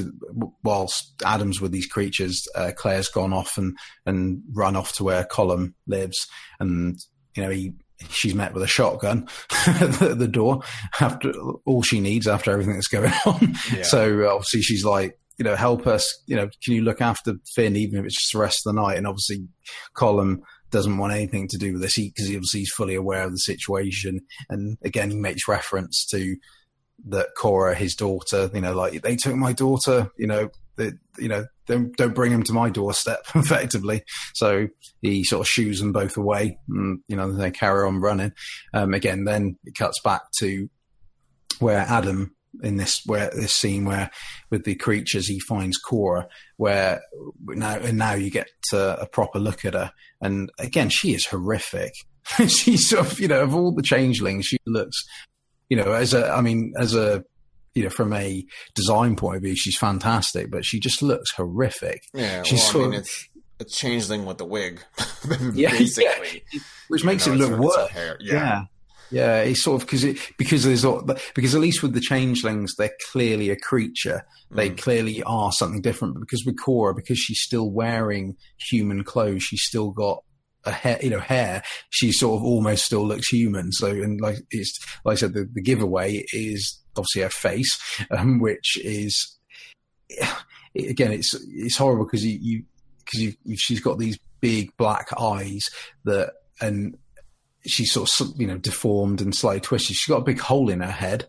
A: whilst Adam's with these creatures, uh, Claire's gone off and, and run off to where Colm lives. And, you know, he, she's met with a shotgun at the door after all she needs after everything that's going on. Yeah. So obviously she's like, you know, help us, you know, can you look after Finn even if it's just the rest of the night? And obviously Colm doesn't want anything to do with this because he, obviously he's fully aware of the situation. And again, he makes reference to that Cora, his daughter, you know, like they took my daughter, you know, that you know don't don't bring him to my doorstep effectively. So he sort of shoos them both away and you know they carry on running. Um, again then it cuts back to where adam in this where this scene where with the creatures he finds Cora where now and now you get a proper look at her. And again she is horrific. She's sort of you know of all the changelings she looks you know as a I mean as a you know, from a design point of view, she's fantastic, but she just looks horrific.
B: Yeah,
A: she's
B: well, I mean, it's a changeling with the wig, yeah, basically,
A: yeah. which makes it look worse. Yeah. yeah. yeah, It's sort of because it because there's all because at least with the changelings, they're clearly a creature. They mm. clearly are something different. But because with Cora, because she's still wearing human clothes, she's still got a hair, you know, hair, she sort of almost still looks human. So, and like it's, like I said, the, the giveaway is obviously her face, um, which is, again, it's, it's horrible because you, you, cause you, you, she's got these big black eyes that, and she's sort of, you know, deformed and slightly twisted. She's got a big hole in her head.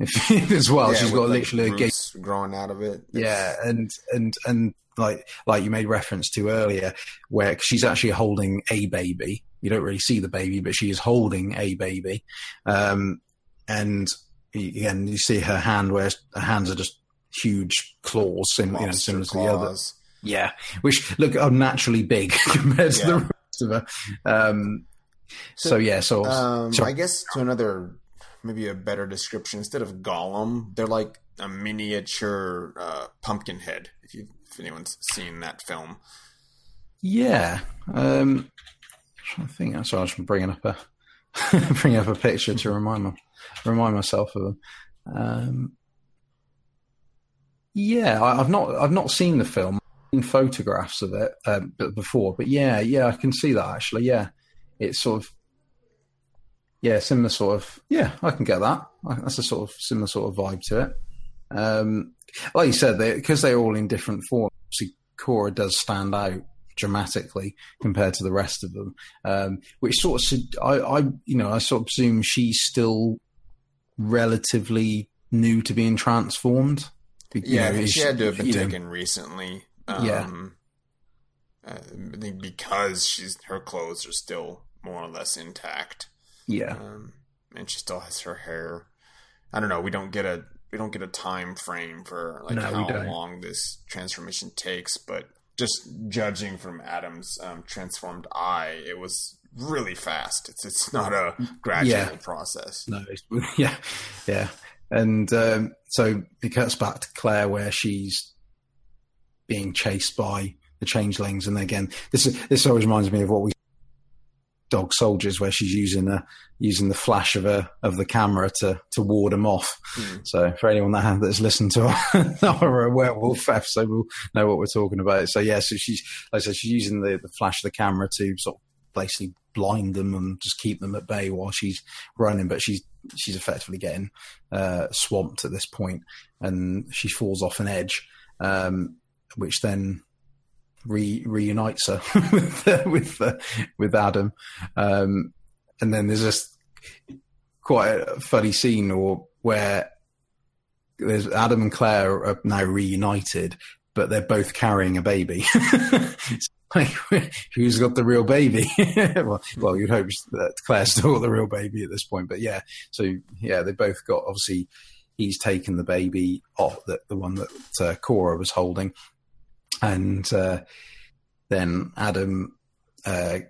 A: As well, yeah, she's got literally a gate
B: growing out of it.
A: Yeah, and and and like like you made reference to earlier, where she's actually holding a baby. You don't really see the baby, but she is holding a baby. Um, and again, you see her hand, where her hands are just huge claws, sim- you know, similar claws. to the others. Yeah, which look unnaturally big compared to the rest of her. Um, so, so, yeah, so,
B: um, so I guess to another maybe a better description instead of Gollum, they're like a miniature uh, pumpkin head. If you if anyone's seen that film.
A: Yeah, um, I think that's why I was bringing up a bringing up a picture to remind me, remind myself of them. Um, yeah, I, have not I've not seen the film, seen photographs of it um, before, but yeah, yeah, I can see that actually. Yeah, it's sort of yeah, similar sort of yeah, I can get that. That's a sort of similar sort of vibe to it. Um, like you said, because they, are all in different forms. Cora does stand out dramatically compared to the rest of them, um, which sort of I, I, you know, I sort of presume she's still relatively new to being transformed.
B: Yeah, know, she had to have been taken know, recently. Um, yeah. Uh, I think because she's her clothes are still more or less intact.
A: Yeah. Um,
B: and she still has her hair. I don't know. We don't get a we don't get a time frame for like no, how long this transformation takes, but just judging from Adam's um, transformed eye, it was really fast. It's it's not a gradual yeah. process.
A: No, yeah, yeah, and um, so it cuts back to Claire where she's being chased by the changelings, and again, this is, this always reminds me of what we dog soldiers where she's using the using the flash of a of the camera to to ward them off. Mm. So for anyone that that's listened to our, our werewolf episode will know what we're talking about. So yeah, so she's like I said, she's using the, the flash of the camera to sort of basically blind them and just keep them at bay while she's running. But she's she's effectively getting uh, swamped at this point, and she falls off an edge, um, which then re- reunites her with uh, with, uh, with Adam, um, and then there's this quite a funny scene or where there's Adam and Claire are now reunited, but they're both carrying a baby. like, who's got the real baby? well, well, you'd hope that Claire's still got the real baby at this point, but yeah. So yeah, they both got obviously. He's taken the baby off, the, the one that uh, Cora was holding, and uh, then Adam uh,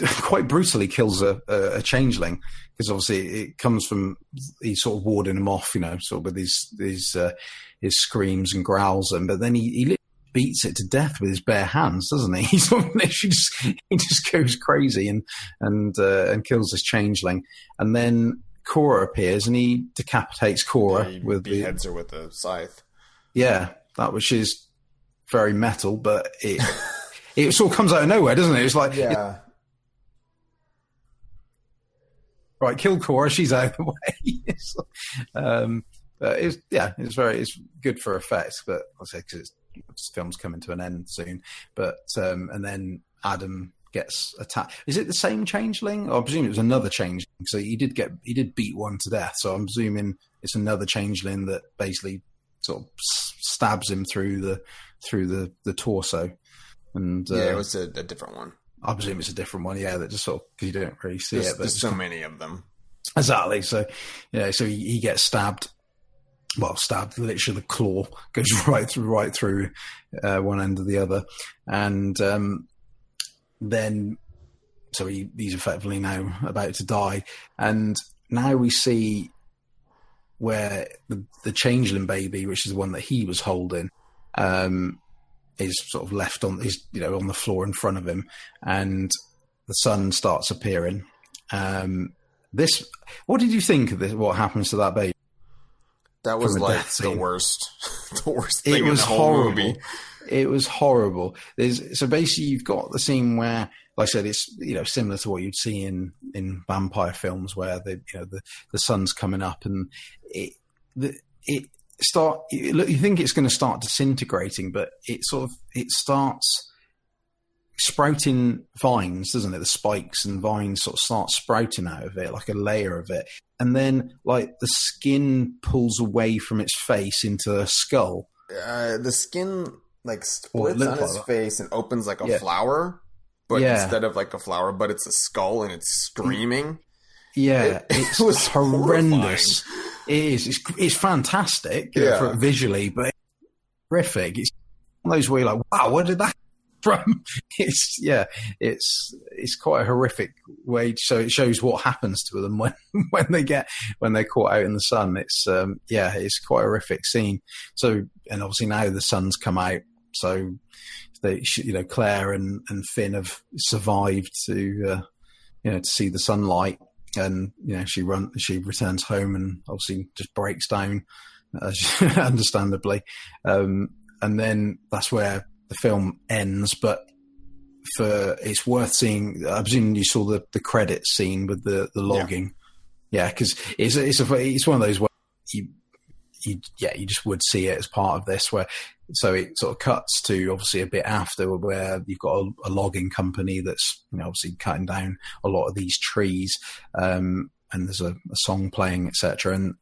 A: quite brutally kills a, a, a changeling because obviously it comes from he's sort of warding him off, you know, sort of with his his uh, his screams and growls, and but then he, he beats it to death with his bare hands, doesn't he? He sort of literally just he just goes crazy and and uh, and kills this changeling, and then Cora appears and he decapitates Cora
B: yeah,
A: with
B: beheads the, her with a scythe.
A: Yeah, that which is very metal, but it it sort of comes out of nowhere, doesn't it? It's like
B: yeah.
A: right, kill Cora. She's out of the way. um, it's yeah, it's very it's good for effects, but I say because this film's coming to an end soon. But um, and then Adam gets attacked. Is it the same changeling? I presume it was another changeling. So he did get he did beat one to death. So I'm assuming it's another changeling that basically sort of stabs him through the through the the torso. And
B: yeah, uh, it was a, a, different one.
A: I presume it's a different one. Yeah, that just sort of you don't really see
B: there's,
A: it.
B: But there's so many of them.
A: Exactly. So yeah, so he, he gets stabbed well, stabbed. Literally, the claw goes right through, right through uh, one end of the other, and um, then so he, he's effectively now about to die, and now we see where the, the changeling baby, which is the one that he was holding, um, is sort of left on is you know on the floor in front of him, and the sun starts appearing. Um, this, what did you think of this? What happens to that baby?
B: That was like the worst, the worst thing it was in the whole
A: horrible.
B: movie.
A: It was horrible. There's so basically you've got the scene where, like I said, it's you know similar to what you'd see in in vampire films where the you know the the sun's coming up and it the it start look you think it's going to start disintegrating, but it sort of it starts sprouting vines, doesn't it? The spikes and vines sort of start sprouting out of it, like a layer of it. And then, like, the skin pulls away from its face into a skull.
B: Uh, the skin, like, splits on its like face and opens like a yeah. flower, but yeah. instead of like a flower, but it's a skull and it's screaming.
A: Yeah, it, it's it was horrendous. Horrifying. It is. It's, it's fantastic yeah. for, visually, but it's horrific. It's one of those where you're like, wow, where did that from. It's yeah, it's it's quite a horrific way. So it shows what happens to them when when they get when they're caught out in the sun. It's um, yeah, it's quite a horrific scene. So and obviously now the sun's come out, so they you know Claire and and Finn have survived to uh, you know to see the sunlight. And you know she run she returns home and obviously just breaks down, uh, understandably. Um, and then that's where the film ends, but for it's worth seeing. I presume you saw the the credit scene with the the logging. Yeah, because yeah, it's it's a, it's one of those where you you yeah you just would see it as part of this where so it sort of cuts to obviously a bit after where you've got a, a logging company that's you know obviously cutting down a lot of these trees um, and there's a, a song playing etc and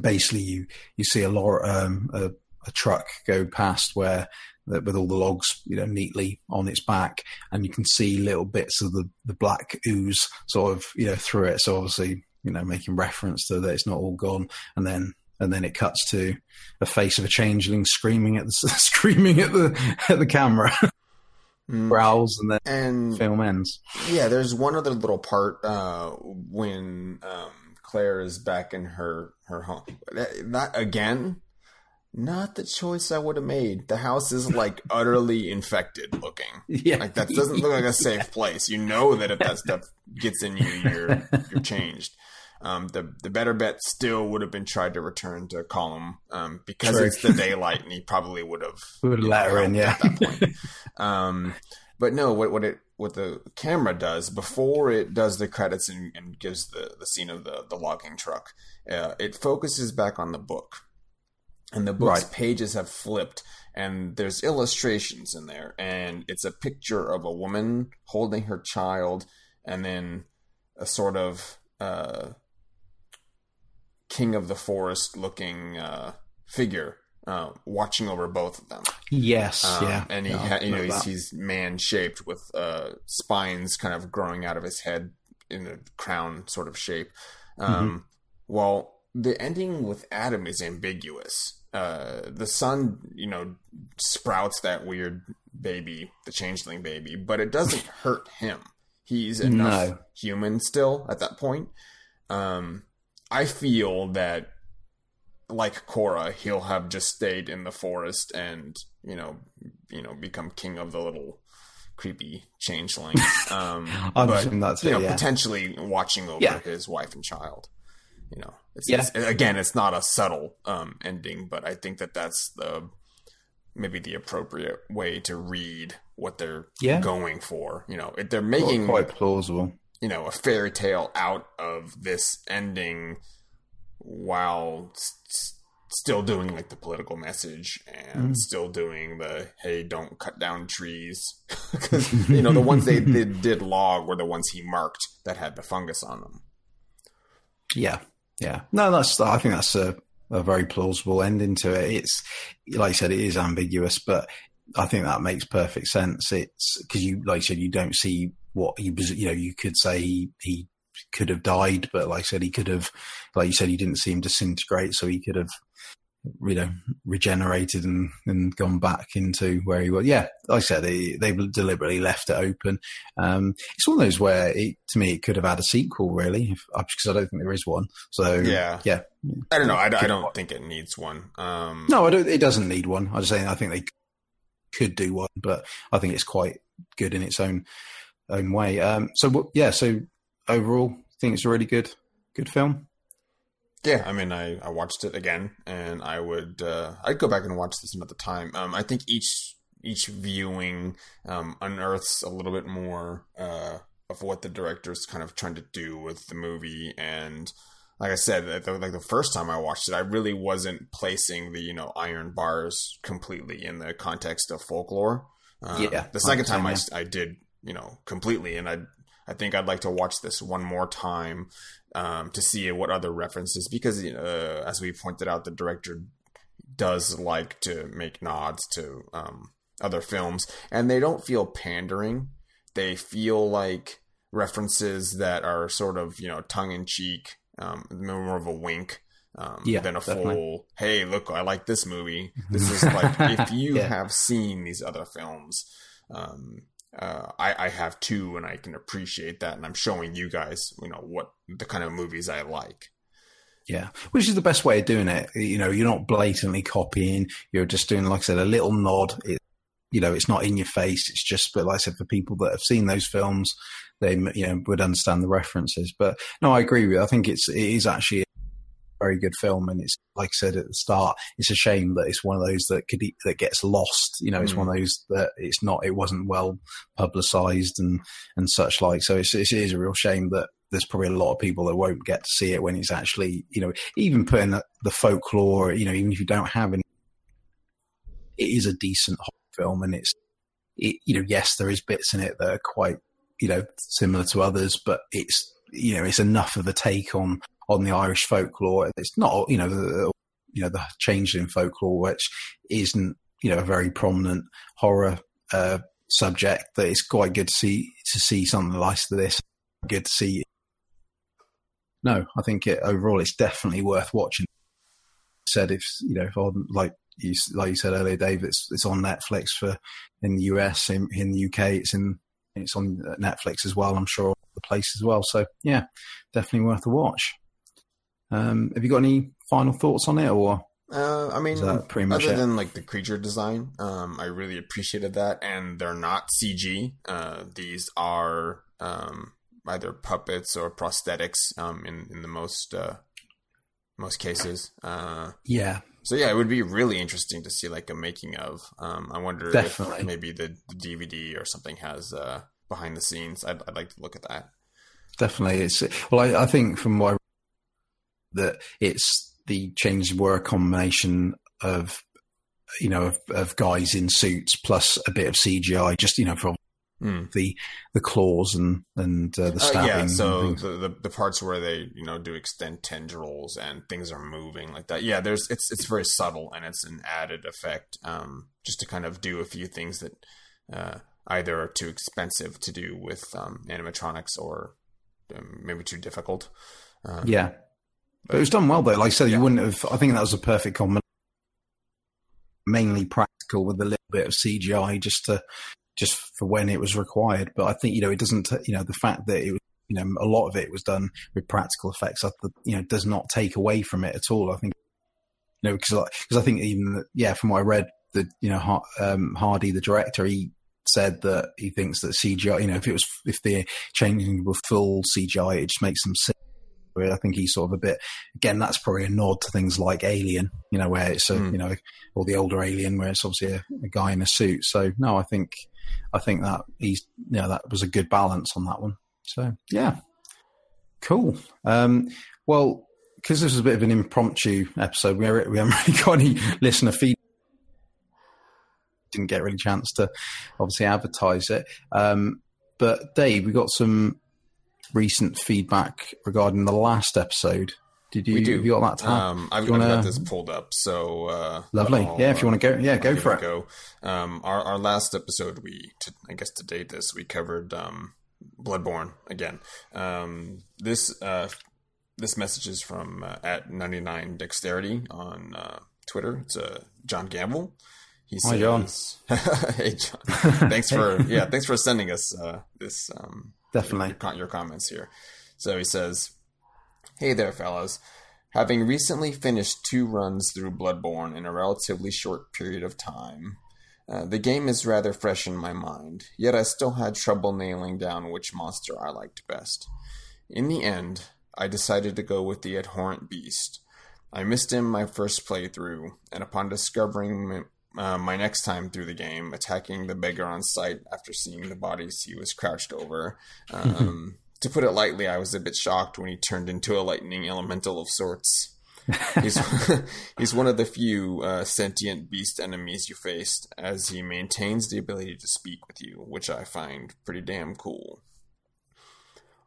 A: basically you you see a lot um, a, a truck go past where with all the logs, you know, neatly on its back, and you can see little bits of the, the black ooze sort of, you know, through it. So obviously, you know, making reference to that it's not all gone, and then and then it cuts to a face of a changeling screaming at the screaming at the at the camera. Mm. growls and then and film ends.
B: Yeah, there's one other little part uh, when um, Claire is back in her her home. That again, not the choice I would have made. The house is like utterly infected looking. Yeah. Like that doesn't look like a safe place. You know that if that stuff gets in you, you're you're changed. Um, the the better bet still would have been tried to return to Colm um, because True. it's the daylight, and he probably would have
A: would let her in, yeah.
B: um, but no, what what it what the camera does before it does the credits and, and gives the the scene of the the logging truck, uh, it focuses back on the book and the book's right. pages have flipped and there's illustrations in there and it's a picture of a woman holding her child and then a sort of uh, king of the forest looking uh, figure uh, watching over both of them.
A: Yes, um, yeah,
B: and he,
A: yeah,
B: ha- you know, he's, he's, man shaped with uh, spines kind of growing out of his head in a crown sort of shape. Um, mm-hmm. Well, the ending with Adam is ambiguous. Uh, the sun, you know, sprouts that weird baby, the changeling baby, but it doesn't hurt him. He's enough no. human still at that point. Um, I feel that, like Cora, he'll have just stayed in the forest and you know, you know, become king of the little creepy changeling. Um,
A: I'm but, that's
B: you
A: know,
B: yeah. potentially watching over yeah. his wife and child you know it's, yeah. It's, again it's not a subtle um, ending but i think that that's the maybe the appropriate way to read what they're yeah. going for you know they're making
A: quite plausible
B: you know a fairy tale out of this ending while st- still doing like the political message and mm. still doing the hey don't cut down trees. Because you know the ones they did, did log were the ones he marked that had the fungus on them.
A: Yeah yeah. No that's i think that's a, a very plausible ending to it. It's like i said it is ambiguous but i think that makes perfect sense. It's because you like I said you don't see what he was you know you could say he, he could have died, but like I said, he could have, like you said, he didn't seem disintegrate, so he could have, you know, regenerated and, and gone back into where he was. Yeah, like I said, they, they deliberately left it open. Um, it's one of those where, it, to me, it could have had a sequel, really, if, because uh, I don't think there is one. So
B: yeah,
A: yeah.
B: I don't know. I, I don't think it needs one. Um,
A: no, it doesn't need one. I'm just saying, I think they could do one, but I think it's quite good in its own own way. Um, so yeah, so overall, I think it's a really good good film.
B: Yeah, I mean, I, I watched it again, and I would uh, I'd go back and watch this another time. Um, I think each each viewing um, unearths a little bit more uh, of what the director's kind of trying to do with the movie, and like I said, like the first time I watched it, I really wasn't placing the you know iron bars completely in the context of folklore. Uh, yeah, the second time I, I did you know completely, and I I think I'd like to watch this one more time um, to see what other references, because uh, as we pointed out, the director does like to make nods to um, other films, and they don't feel pandering. They feel like references that are sort of you know tongue in cheek, um, more of a wink. Um, yeah, than a definitely. full hey look i like this movie this is like if you yeah. have seen these other films um, uh, I, I have two and I can appreciate that. And I'm showing you guys, you know, what the kind of movies I like.
A: Yeah, which is the best way of doing it. You know, you're not blatantly copying. You're just doing, like I said, a little nod. It, you know, it's not in your face. It's just, but like I said, for people that have seen those films, they you know would understand the references. But no, I agree with you. I think it's it is actually very good film, and it's like I said at the start, it's a shame that it's one of those that could that gets lost. You know, it's mm. one of those that it's not, it wasn't well publicized and and such like. So it's, it is a real shame that there's probably a lot of people that won't get to see it when it's actually, you know, even putting the, the folklore, you know, even if you don't have any, it is a decent film, and it's, it, you know, yes, there is bits in it that are quite, you know, similar to others, but it's you know, it's enough of a take on on the Irish folklore. It's not, you know, the, you know, the change in folklore, which isn't, you know, a very prominent horror uh, subject. That it's quite good to see to see something like this. Good to see. No, I think it overall it's definitely worth watching. Said if you know, if on like you like you said earlier, Dave, it's it's on Netflix for in the US, in, in the UK, it's in it's on Netflix as well. I'm sure the place as well. So yeah, definitely worth a watch. Um, have you got any final thoughts on it, or?
B: Uh, I mean, pretty much other it? than like the creature design, um, I really appreciated that, and they're not CG. Uh, these are um, either puppets or prosthetics um, in in the most uh, most cases. Uh,
A: yeah.
B: So yeah, it would be really interesting to see like a making of. Um, I wonder Definitely. if maybe the, the, DVD or something has uh, behind the scenes. I'd, I'd like to look at that.
A: Definitely, it's well. I, I think from what I that it's the changes were a combination of you know of, of, guys in suits plus a bit of CGI, just you know from mm. the the claws and and uh, the stabbing. Uh, yeah,
B: so the, the, the parts where they you know do extend tendrils and things are moving like that. Yeah, there's it's it's very subtle and it's an added effect um, just to kind of do a few things that uh, either are too expensive to do with um, animatronics or um, maybe too difficult.
A: Um, yeah. But it was done well, though. Like I said, yeah. you wouldn't have. I think that was a perfect combination. Mainly practical with a little bit of CGI, just to just for when it was required. But I think you know it doesn't. You know the fact that it was. You know, a lot of it was done with practical effects. You know, does not take away from it at all. I think. You know, because because I think even yeah, from what I read, the you know um, Hardy, the director, he said that he thinks that CGI, you know, if it was if they're changing with full CGI, it just makes them sick I think he's sort of a bit, again, that's probably a nod to things like Alien, you know, where it's a, mm. you know, or the older Alien, where it's obviously a, a, guy in a suit. So no, I think, I think that he's, you know, that was a good balance on that one. So yeah, cool. Um, well, because this was a bit of an impromptu episode, we, we haven't really got any listener feedback. Didn't get really chance to obviously advertise it. Um, but Dave, we got some recent feedback regarding the last episode. Did you?
B: We do.
A: Have you got that?
B: Um, I've, wanna... I've, got this pulled up. So uh,
A: lovely. I'll, yeah, if you want to go, yeah, go for it.
B: Go. Um, our our last episode, we to, I guess to date this, we covered um, Bloodborne again. Um, this uh, this message is from uh, at ninety nine dexterity on uh, Twitter. It's uh, John Gamble.
A: He says, Hi, John.
B: "Hey, John. Thanks for yeah, thanks for sending us uh, this. Um,
A: Definitely
B: your, your comments here." So he says, "Hey there, fellas." Having recently finished two runs through Bloodborne in a relatively short period of time, uh, the game is rather fresh in my mind, yet I still had trouble nailing down which monster I liked best. In the end, I decided to go with the abhorrent beast. I missed him my first playthrough, and upon discovering uh, my next time through the game, attacking the beggar on sight after seeing the bodies he was crouched over. Um, to put it lightly, I was a bit shocked when he turned into a lightning elemental of sorts. he's he's one of the few uh, sentient beast enemies you faced, as he maintains the ability to speak with you, which I find pretty damn cool.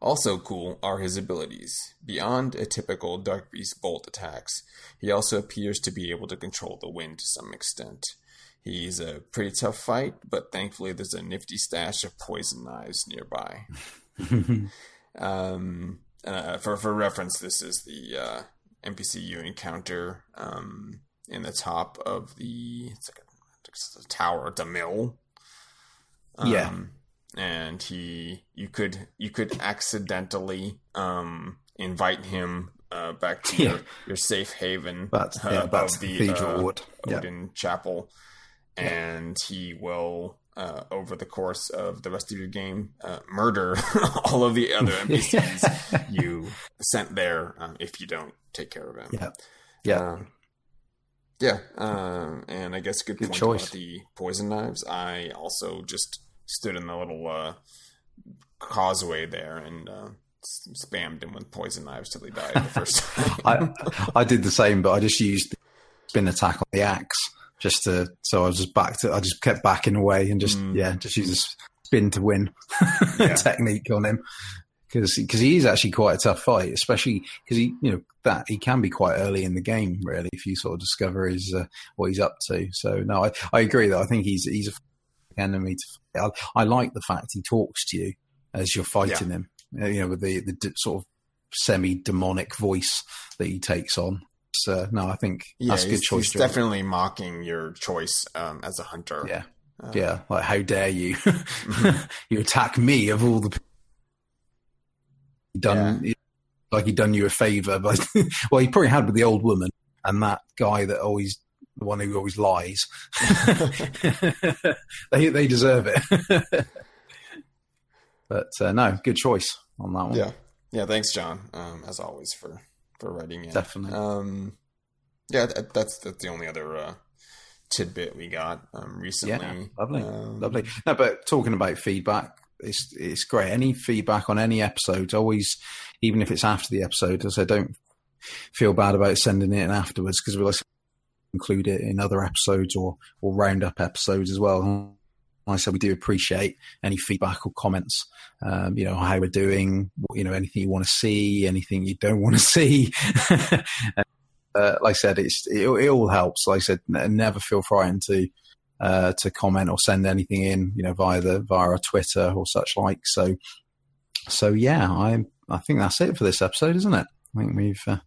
B: Also cool are his abilities. Beyond a typical Dark Beast bolt attacks, he also appears to be able to control the wind to some extent. He's a pretty tough fight, but thankfully there's a nifty stash of poison knives nearby. um, uh, for for reference, this is the uh, NPC you encounter um, in the top of the it's like a, it's a tower, the mill.
A: Um, yeah
B: and he you could you could accidentally um, invite him uh, back to yeah. your, your safe haven
A: uh, yeah, that's of the Cathedral uh,
B: yeah. Oedon Chapel, and he will uh, over the course of the rest of your game uh, murder all of the other NPCs you sent there um, if you don't take care of him.
A: Yeah, yeah. Um,
B: yeah, um, and I guess a good, good point choice. about the poison knives. I also just stood in the little uh, causeway there and uh, spammed him with poison knives till he died the first time.
A: I, I did the same, but I just used spin attack on the axe just to. So I was just back to. I just kept backing away and just mm. yeah, just use a spin to win yeah. technique on him because because he is actually quite a tough fight, especially because he you know that he can be quite early in the game really if you sort of discover his uh, what he's up to. So no, I, I agree that I think he's he's a enemy to. I, I, like the fact he talks to you as you're fighting yeah. him. Uh, you know, with the the sort of semi demonic voice that he takes on. So no, I think yeah, that's a good choice.
B: He's definitely mocking your choice um, as a hunter.
A: Yeah, uh, yeah. Like, how dare you? Mm-hmm. you attack me of all the done. Yeah. Like he done you a favor, but well, he probably had with the old woman and that guy that always the one who always lies. they they deserve it. but uh, no, good choice on that one.
B: Yeah, yeah. Thanks, John. Um, as always for for writing in.
A: Definitely.
B: Um, yeah, that, that's that's the only other uh, tidbit we got um, recently.
A: Yeah, lovely, um, lovely. No, but talking about feedback, it's it's great. Any feedback on any episode, always, even if it's after the episode, as I don't feel bad about sending it in afterwards because we'll include it in other episodes or or roundup episodes as well. I said, we do appreciate any feedback or comments. Um, you know how we're doing. You know anything you want to see, anything you don't want to see. uh, like I said, it's it, it, all helps. Like I said, never feel frightened to uh, to comment or send anything in. You know via the via our Twitter or such like. So so yeah, I I think that's it for this episode, isn't it? I think we've uh,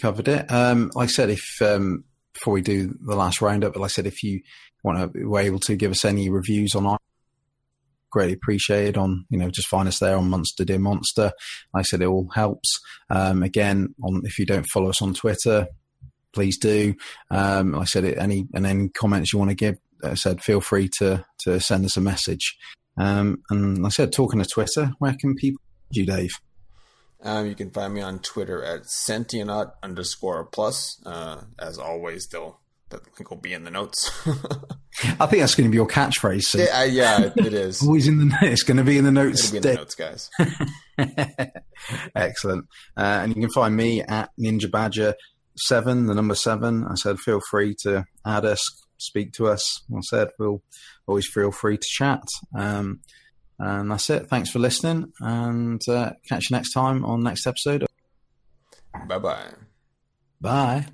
A: covered it. Um, like I said, if um, before we do the last roundup. But like I said, if you want to, were able to give us any reviews on our greatly appreciated on you know just find us there on monster dear monster. Like i said it all helps. Um, again on if you don't follow us on twitter please do. Um, like i said any and any comments you want to give like i said feel free to to send us a message. Um, and like i said talking to twitter where can people you dave?
B: Um, you can find me on Twitter at Sentient underscore plus. Uh, as always, they'll that link will be in the notes.
A: I think that's going to be your catchphrase. So.
B: Yeah, yeah, it is.
A: Always in the. It's going to be in the notes.
B: It'll be in the notes, guys.
A: Excellent. Uh, and you can find me at Ninja Badger seven, the number seven. I said, feel free to add us, speak to us. I said, we'll always feel free to chat. Um, and that's it. Thanks for listening, and uh, catch you next time on next episode.
B: Bye-bye.
A: Bye.